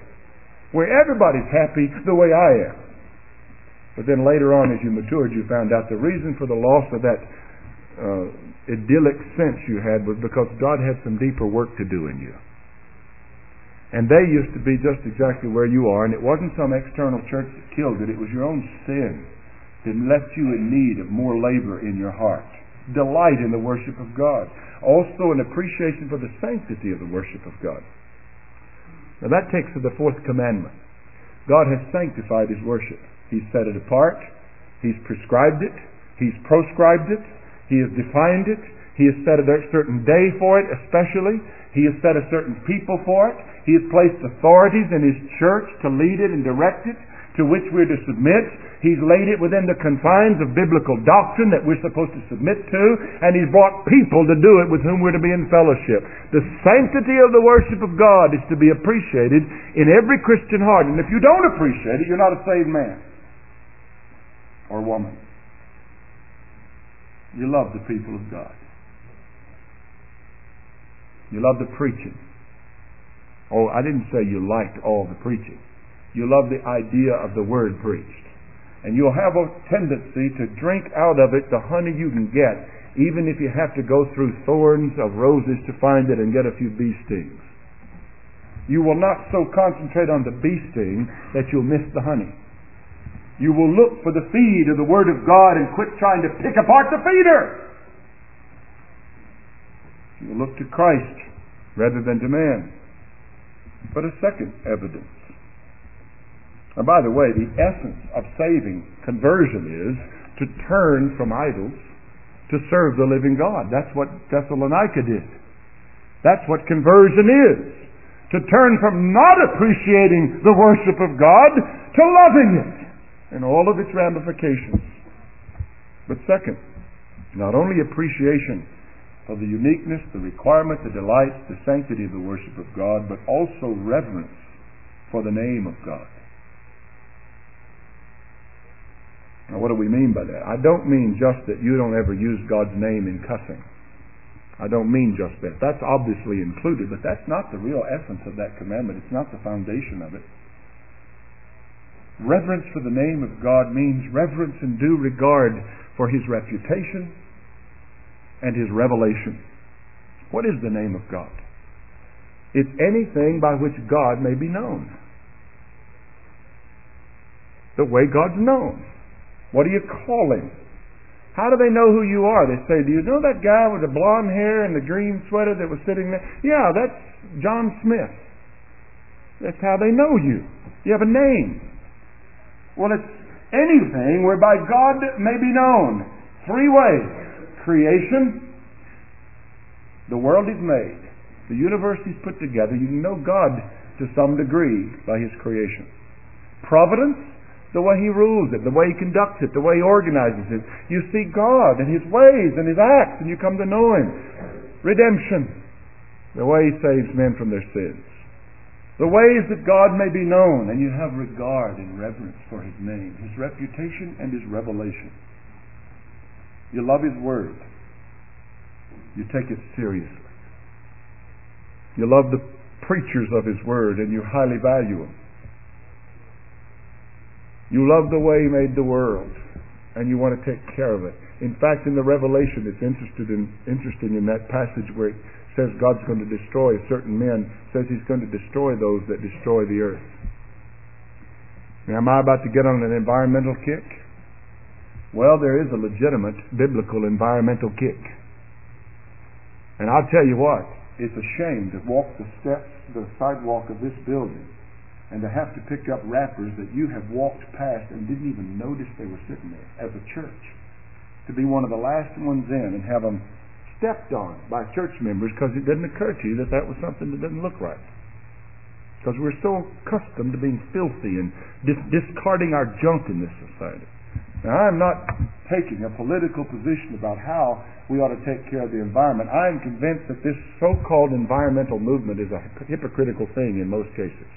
Where everybody's happy the way I am. But then later on, as you matured, you found out the reason for the loss of that uh, idyllic sense you had was because God had some deeper work to do in you. And they used to be just exactly where you are, and it wasn't some external church that killed it, it was your own sin that left you in need of more labor in your heart. Delight in the worship of God. Also an appreciation for the sanctity of the worship of God. Now that takes to the fourth commandment. God has sanctified His worship. He's set it apart. He's prescribed it. He's proscribed it. He has defined it. He has set a certain day for it, especially. He has set a certain people for it. He has placed authorities in His church to lead it and direct it to which we're to submit. He's laid it within the confines of biblical doctrine that we're supposed to submit to, and He's brought people to do it with whom we're to be in fellowship. The sanctity of the worship of God is to be appreciated in every Christian heart. And if you don't appreciate it, you're not a saved man or woman. You love the people of God. You love the preaching. Oh, I didn't say you liked all the preaching. You love the idea of the word preached. And you'll have a tendency to drink out of it the honey you can get, even if you have to go through thorns of roses to find it and get a few bee stings. You will not so concentrate on the bee sting that you'll miss the honey. You will look for the feed of the Word of God and quit trying to pick apart the feeder. You will look to Christ rather than to man. But a second evidence. And by the way, the essence of saving conversion is to turn from idols to serve the living God. That's what Thessalonica did. That's what conversion is. To turn from not appreciating the worship of God to loving it in all of its ramifications. But second, not only appreciation of the uniqueness, the requirement, the delight, the sanctity of the worship of God, but also reverence for the name of God. Now, what do we mean by that? I don't mean just that you don't ever use God's name in cussing. I don't mean just that. That's obviously included, but that's not the real essence of that commandment. It's not the foundation of it. Reverence for the name of God means reverence and due regard for His reputation and His revelation. What is the name of God? It's anything by which God may be known. The way God's known. What do you call him? How do they know who you are? They say, Do you know that guy with the blonde hair and the green sweater that was sitting there? Yeah, that's John Smith. That's how they know you. You have a name. Well, it's anything whereby God may be known. Three ways creation, the world is made, the universe is put together. You can know God to some degree by His creation. Providence, the way He rules it, the way He conducts it, the way He organizes it. You see God and His ways and His acts, and you come to know Him. Redemption, the way He saves men from their sins. The ways that God may be known, and you have regard and reverence for His name, His reputation, and His revelation. You love His Word. You take it seriously. You love the preachers of His Word, and you highly value them. You love the way He made the world, and you want to take care of it. In fact, in the Revelation, it's interested in, interesting in that passage where it says God's going to destroy certain men, says He's going to destroy those that destroy the earth. Now, am I about to get on an environmental kick? Well, there is a legitimate biblical environmental kick. And I'll tell you what, it's a shame to walk the steps, the sidewalk of this building and to have to pick up wrappers that you have walked past and didn't even notice they were sitting there as a church. To be one of the last ones in and have them stepped on by church members because it didn't occur to you that that was something that didn't look right. Because we're so accustomed to being filthy and dis- discarding our junk in this society. Now, I'm not taking a political position about how we ought to take care of the environment. I am convinced that this so-called environmental movement is a hypocritical thing in most cases.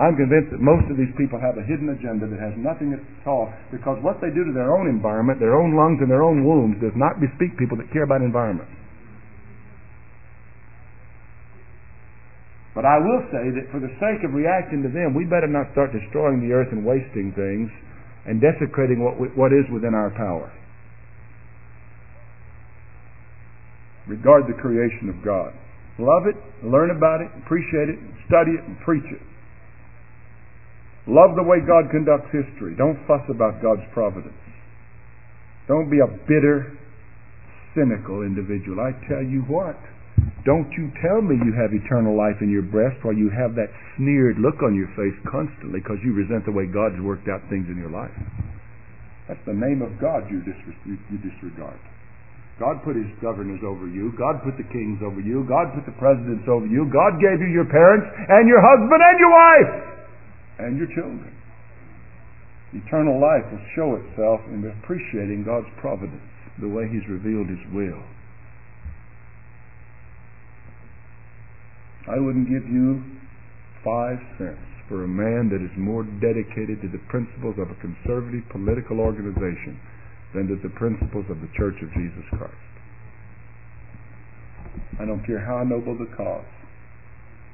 I'm convinced that most of these people have a hidden agenda that has nothing at all because what they do to their own environment, their own lungs and their own wombs does not bespeak people that care about environment. But I will say that for the sake of reacting to them, we better not start destroying the earth and wasting things and desecrating what, we, what is within our power. Regard the creation of God. Love it, learn about it, appreciate it, study it, and preach it. Love the way God conducts history. Don't fuss about God's providence. Don't be a bitter, cynical individual. I tell you what, don't you tell me you have eternal life in your breast while you have that sneered look on your face constantly because you resent the way God's worked out things in your life. That's the name of God you, you disregard. God put his governors over you. God put the kings over you. God put the presidents over you. God gave you your parents and your husband and your wife and your children. Eternal life will show itself in appreciating God's providence, the way He's revealed His will. I wouldn't give you five cents for a man that is more dedicated to the principles of a conservative political organization than to the principles of the Church of Jesus Christ. I don't care how noble the cause,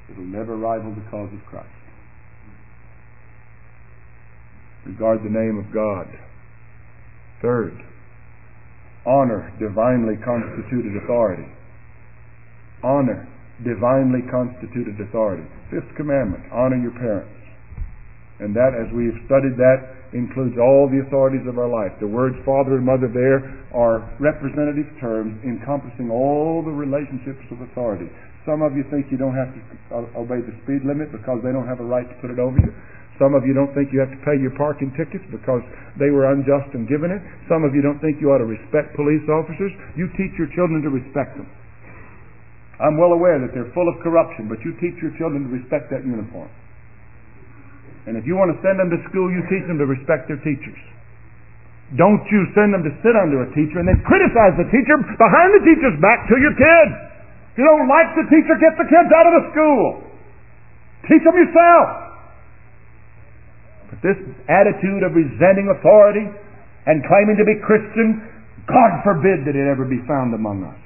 it'll never rival the cause of Christ. Regard the name of God. Third, honor divinely constituted authority. Honor divinely constituted authority. Fifth commandment, honor your parents. And that, as we've studied that, includes all the authorities of our life. The words father and mother there are representative terms encompassing all the relationships of authority. Some of you think you don't have to obey the speed limit because they don't have a right to put it over you. Some of you don't think you have to pay your parking tickets because they were unjust in giving it. Some of you don't think you ought to respect police officers. You teach your children to respect them. I'm well aware that they're full of corruption, but you teach your children to respect that uniform. And if you want to send them to school, you teach them to respect their teachers. Don't you send them to sit under a teacher and then criticize the teacher behind the teacher's back to your kids. If you don't like the teacher, get the kids out of the school. Teach them yourself. But this attitude of resenting authority and claiming to be Christian, God forbid that it ever be found among us.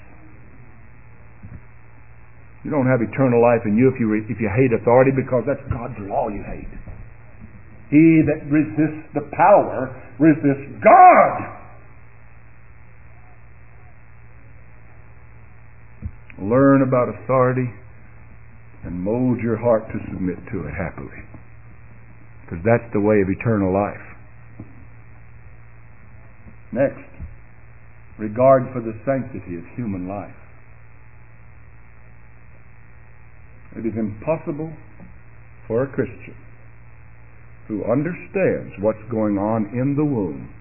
You don't have eternal life in you if you, re- if you hate authority because that's God's law you hate. He that resists the power resists God. Learn about authority and mold your heart to submit to it happily. Because that's the way of eternal life. Next, regard for the sanctity of human life. It is impossible for a Christian who understands what's going on in the womb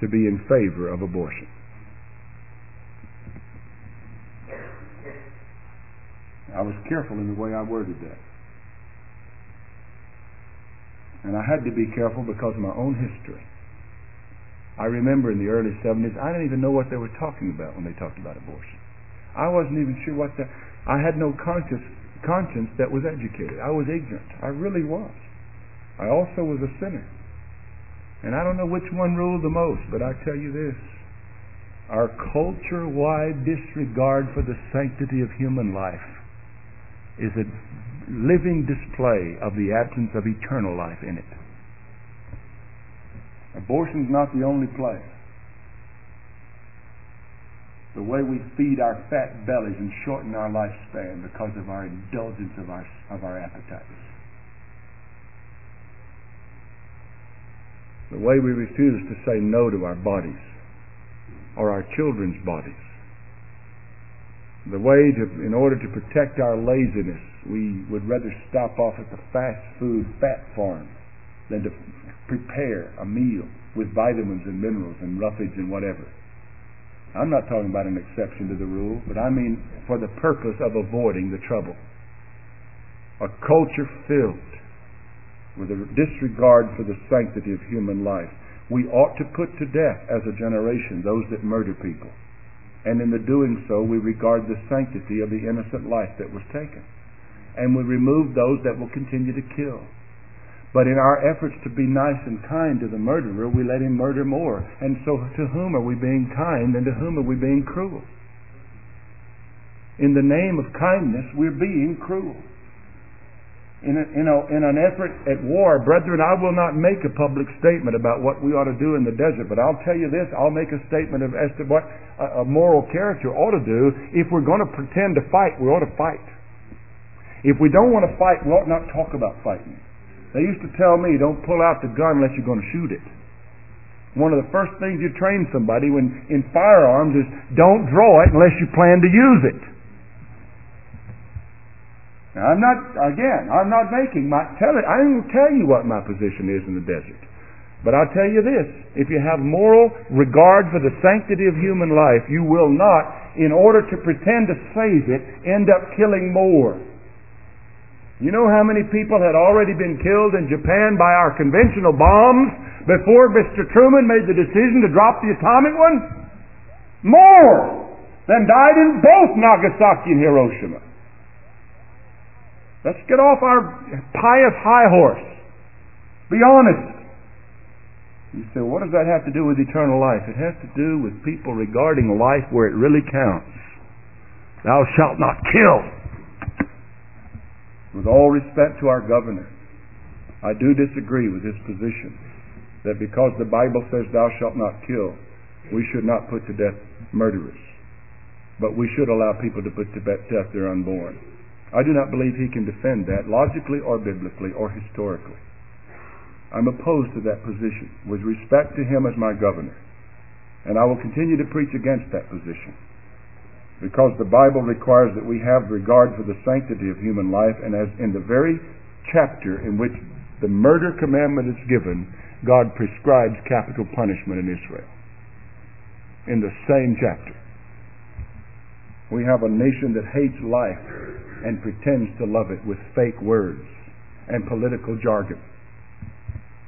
to be in favor of abortion. I was careful in the way I worded that. And I had to be careful because of my own history. I remember in the early 70s, I didn't even know what they were talking about when they talked about abortion. I wasn't even sure what the. I had no conscience, conscience that was educated. I was ignorant. I really was. I also was a sinner. And I don't know which one ruled the most, but I tell you this. Our culture wide disregard for the sanctity of human life is a living display of the absence of eternal life in it. Abortion's not the only place. The way we feed our fat bellies and shorten our lifespan because of our indulgence of our, of our appetites. the way we refuse to say no to our bodies or our children's bodies. The way to, in order to protect our laziness, we would rather stop off at the fast food fat farm than to prepare a meal with vitamins and minerals and roughage and whatever. I'm not talking about an exception to the rule, but I mean for the purpose of avoiding the trouble. A culture filled with a disregard for the sanctity of human life. We ought to put to death as a generation those that murder people. And in the doing so, we regard the sanctity of the innocent life that was taken. And we remove those that will continue to kill. But in our efforts to be nice and kind to the murderer, we let him murder more. And so to whom are we being kind and to whom are we being cruel? In the name of kindness, we're being cruel in, a, in, a, in an effort at war, brethren, I will not make a public statement about what we ought to do in the desert, but I'll tell you this, I'll make a statement of, as to what a, a moral character ought to do. If we're going to pretend to fight, we ought to fight. If we don't want to fight, we ought not talk about fighting. They used to tell me, don't pull out the gun unless you're going to shoot it. One of the first things you train somebody when in firearms is don't draw it unless you plan to use it. Now, I'm not, again, I'm not making my, tell it, I didn't tell you what my position is in the desert. But I'll tell you this, if you have moral regard for the sanctity of human life, you will not, in order to pretend to save it, end up killing more. You know how many people had already been killed in Japan by our conventional bombs before Mr. Truman made the decision to drop the atomic one? More than died in both Nagasaki and Hiroshima. Let's get off our pious high horse. Be honest. You say, what does that have to do with eternal life? It has to do with people regarding life where it really counts. Thou shalt not kill. With all respect to our governor, I do disagree with his position that because the Bible says thou shalt not kill, we should not put to death murderers. But we should allow people to put to death their unborn. I do not believe he can defend that logically or biblically or historically. I'm opposed to that position with respect to him as my governor. And I will continue to preach against that position. Because the Bible requires that we have regard for the sanctity of human life, and as in the very chapter in which the murder commandment is given, God prescribes capital punishment in Israel. In the same chapter. We have a nation that hates life and pretends to love it with fake words and political jargon.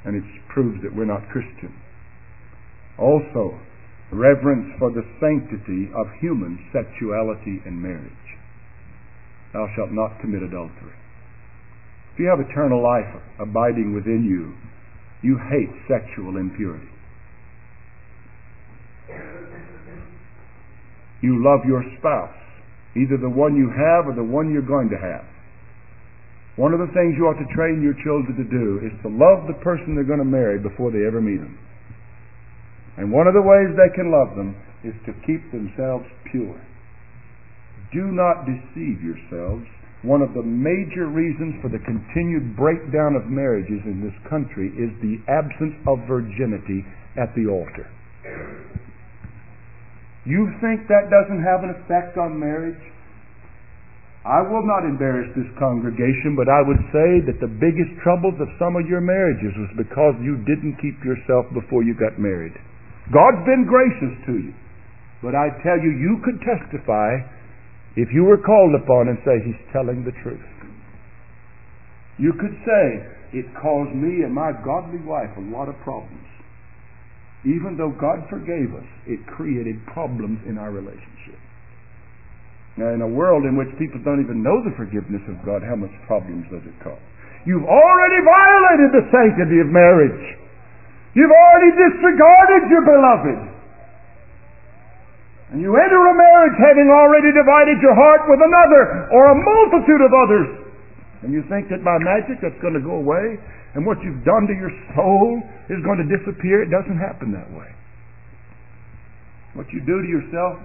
And it proves that we're not Christian. Also, reverence for the sanctity of human sexuality and marriage. Thou shalt not commit adultery. If you have eternal life abiding within you, you hate sexual impurity. You love your spouse, either the one you have or the one you're going to have. One of the things you ought to train your children to do is to love the person they're going to marry before they ever meet them. And one of the ways they can love them is to keep themselves pure. Do not deceive yourselves. One of the major reasons for the continued breakdown of marriages in this country is the absence of virginity at the altar. You think that doesn't have an effect on marriage? I will not embarrass this congregation, but I would say that the biggest troubles of some of your marriages was because you didn't keep yourself before you got married. God's been gracious to you. But I tell you, you could testify if you were called upon and say, He's telling the truth. You could say, It caused me and my godly wife a lot of problems. Even though God forgave us, it created problems in our relationship. Now, in a world in which people don't even know the forgiveness of God, how much problems does it cause? You've already violated the sanctity of marriage. You've already disregarded your beloved. And you enter a marriage having already divided your heart with another or a multitude of others. And you think that by magic that's going to go away and what you've done to your soul is going to disappear. It doesn't happen that way. What you do to yourself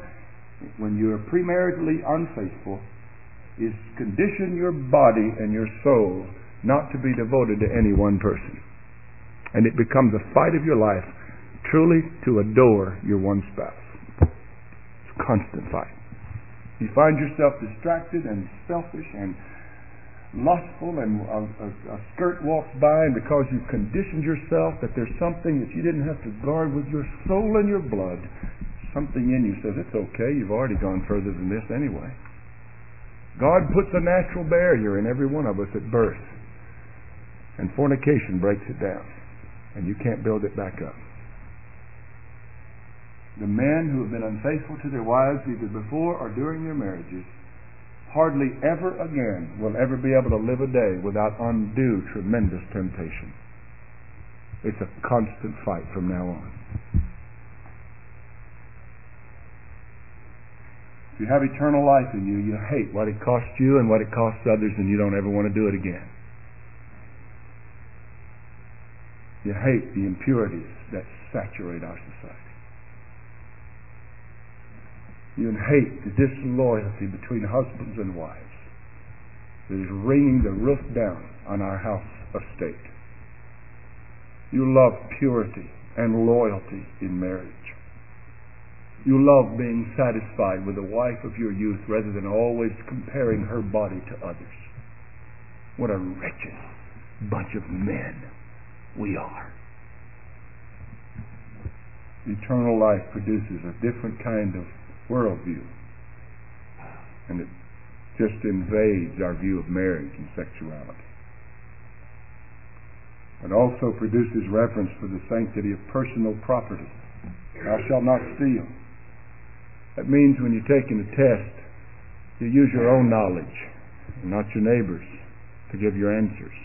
when you're premaritally unfaithful is condition your body and your soul not to be devoted to any one person and it becomes a fight of your life truly to adore your one spouse. It's a constant fight. You find yourself distracted and selfish and lustful and a, a, a, skirt walks by and because you've conditioned yourself that there's something that you didn't have to guard with your soul and your blood, something in you says, it's okay, you've already gone further than this anyway. God puts a natural barrier in every one of us at birth, and fornication breaks it down and you can't build it back up. The men who have been unfaithful to their wives either before or during their marriages hardly ever again will ever be able to live a day without undue tremendous temptation. It's a constant fight from now on. If you have eternal life in you, you hate what it costs you and what it costs others, and you don't ever want to do it again. You hate the impurities that saturate our society. You hate the disloyalty between husbands and wives that is ringing the roof down on our house of state. You love purity and loyalty in marriage. You love being satisfied with the wife of your youth rather than always comparing her body to others. What a wretched bunch of men we are. Eternal life produces a different kind of worldview. And it just invades our view of marriage and sexuality. It also produces reverence for the sanctity of personal property. Thou shalt not steal. That means when you're taking a test, you use your own knowledge, not your neighbor's, to give your answers.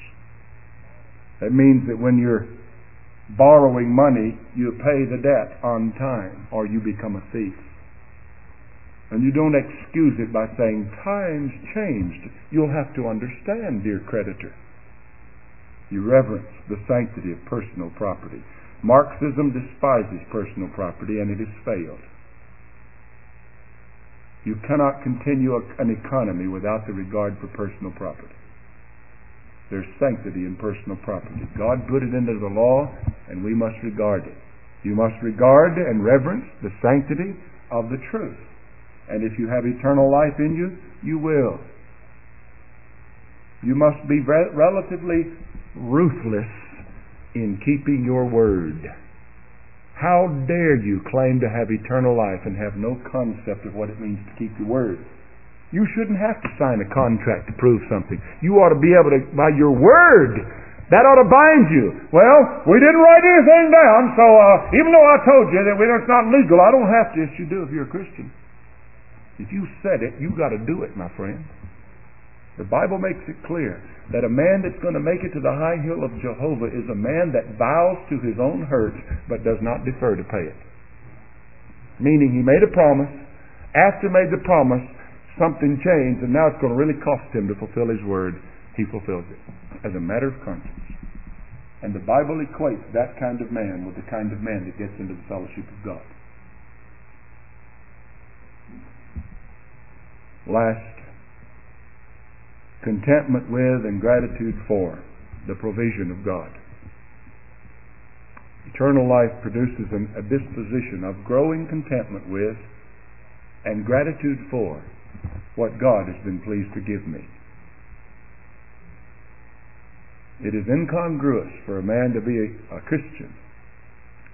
That means that when you're borrowing money, you pay the debt on time or you become a thief. And you don't excuse it by saying, times changed. You'll have to understand, dear creditor. You reverence the sanctity of personal property. Marxism despises personal property and it has failed. You cannot continue an economy without the regard for personal property. There's sanctity in personal property. God put it into the law, and we must regard it. You must regard and reverence the sanctity of the truth. And if you have eternal life in you, you will. You must be relatively ruthless in keeping your word. How dare you claim to have eternal life and have no concept of what it means to keep your word? You shouldn't have to sign a contract to prove something. You ought to be able to, by your word, that ought to bind you. Well, we didn't write anything down, so uh, even though I told you that it's not legal, I don't have to. Yes, you do if you're a Christian. If you said it, you've got to do it, my friend. The Bible makes it clear that a man that's going to make it to the high hill of Jehovah is a man that bows to his own hurt but does not defer to pay it. Meaning he made a promise. After made the promise, something changed, and now it's going to really cost him to fulfill his word. He fulfills it as a matter of conscience. And the Bible equates that kind of man with the kind of man that gets into the fellowship of God. Last, contentment with and gratitude for the provision of God. Eternal life produces an, a disposition of growing contentment with and gratitude for what God has been pleased to give me. It is incongruous for a man to be a, Christian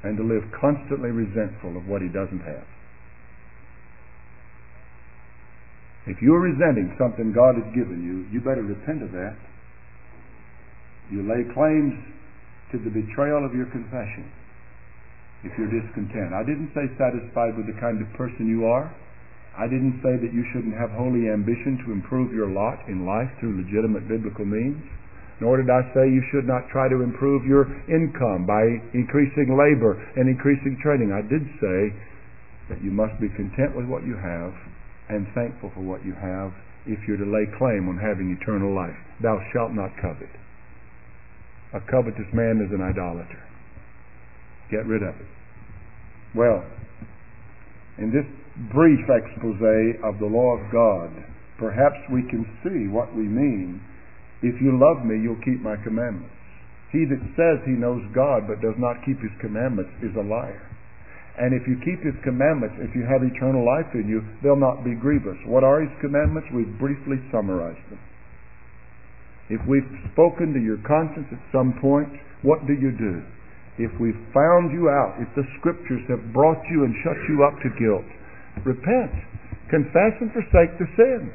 and to live constantly resentful of what he doesn't have. If you're resenting something God has given you, you better repent of that. You lay claims to the betrayal of your confession if you're discontent. I didn't say satisfied with the kind of person you are. I didn't say that you shouldn't have holy ambition to improve your lot in life through legitimate biblical means. Nor did I say you should not try to improve your income by increasing labor and increasing training. I did say that you must be content with what you have and thankful for what you have if you're to lay claim on having eternal life. Thou shalt not covet. A covetous man is an idolater. Get rid of it. Well, in this brief expose of the law of God, perhaps we can see what we mean. If you love me, you'll keep my commandments. He that says he knows God but does not keep his commandments is a liar. And if you keep his commandments, if you have eternal life in you, they'll not be grievous. What are his commandments? We've briefly summarized them. If we've spoken to your conscience at some point, what do you do? If we've found you out, if the scriptures have brought you and shut you up to guilt, Repent. Confess and forsake the sin.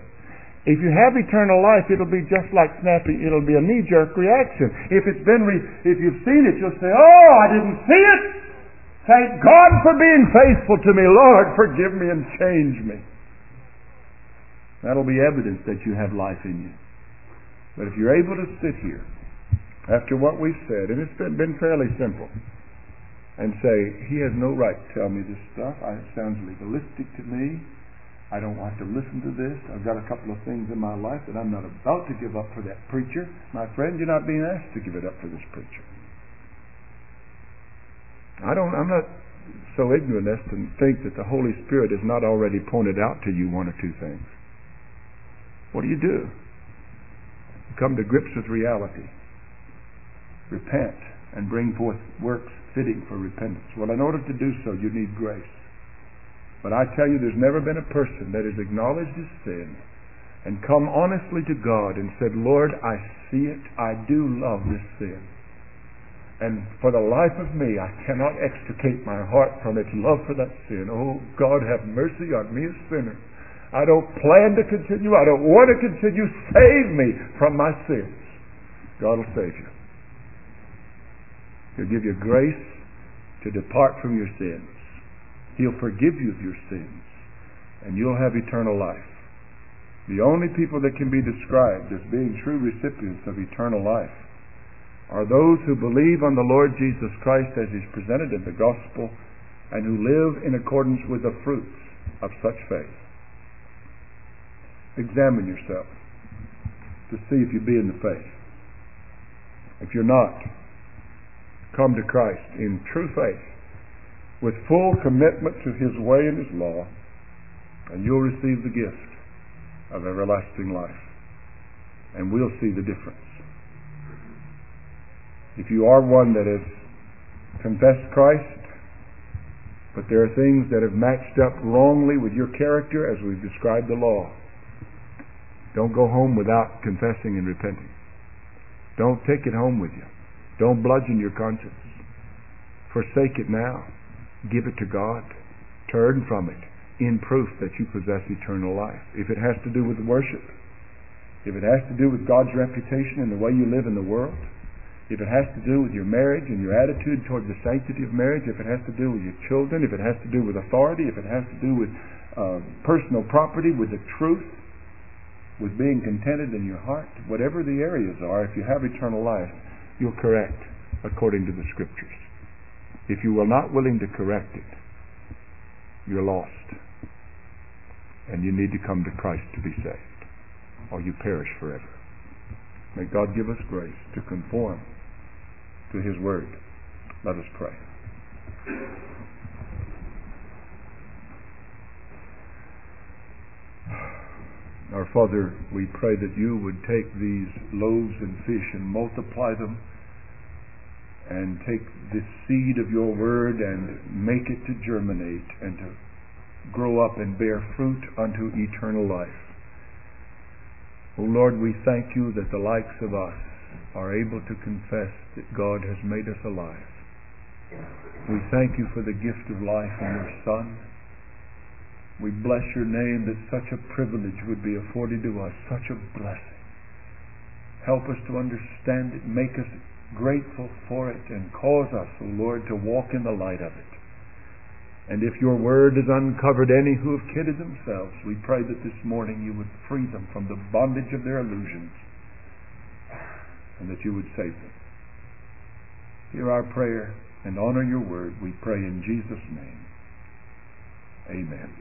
If you have eternal life, it'll be just like snappy. It'll be a knee-jerk reaction. If it's been, re- if you've seen it, you'll say, "Oh, I didn't see it. Thank God for being faithful to me, Lord. Forgive me and change me." That'll be evidence that you have life in you. But if you're able to sit here after what we've said, and it's been, been fairly simple, and say, he has no right to tell me this stuff. I, it sounds legalistic to me. I don't want to listen to this. I've got a couple of things in my life that I'm not about to give up for that preacher. My friend, you're not being asked to give it up for this preacher. I don't, I'm not so ignorant as to think that the Holy Spirit has not already pointed out to you one or two things. What do you do? You Come to grips with reality. Repent and bring forth works fitting for repentance. Well, in order to do so, you need grace. But I tell you, there's never been a person that has acknowledged his sin and come honestly to God and said, Lord, I see it. I do love this sin. And for the life of me, I cannot extricate my heart from its love for that sin. Oh, God, have mercy on me, a sinner. I don't plan to continue. I don't want to continue. Save me from my sins. God will save you. He'll give you grace to depart from your sins. He'll forgive you of your sins. And you'll have eternal life. The only people that can be described as being true recipients of eternal life are those who believe on the Lord Jesus Christ as He's presented in the gospel and who live in accordance with the fruits of such faith. Examine yourself to see if you be in the faith. If you're not, come to Christ in true faith with full commitment to His way and His law And you'll receive the gift of everlasting life. And we'll see the difference. If you are one that has confessed Christ, but there are things that have matched up wrongly with your character as we've described the law, don't go home without confessing and repenting. Don't take it home with you. Don't bludgeon your conscience. Forsake it now. Give it to God. Turn from it in proof that you possess eternal life. If it has to do with worship, if it has to do with God's reputation and the way you live in the world, if it has to do with your marriage and your attitude toward the sanctity of marriage, if it has to do with your children, if it has to do with authority, if it has to do with uh, personal property, with the truth, with being contented in your heart, whatever the areas are, if you have eternal life, you'll correct according to the Scriptures. If you are not willing to correct it, you're lost. And you need to come to Christ to be saved, or you perish forever. May God give us grace to conform to His Word. Let us pray. Our Father, we pray that you would take these loaves and fish and multiply them and take the seed of your word and make it to germinate and to grow up and bear fruit unto eternal life. O oh Lord, we thank you that the likes of us are able to confess that God has made us alive. We thank you for the gift of life in your Son. We bless your name that such a privilege would be afforded to us, such a blessing. Help us to understand it, make us grateful for it and cause us, O Lord, to walk in the light of it. And if your word has uncovered any who have kidded themselves, we pray that this morning you would free them from the bondage of their illusions and that you would save them. Hear our prayer and honor your word, we pray in Jesus' name. Amen.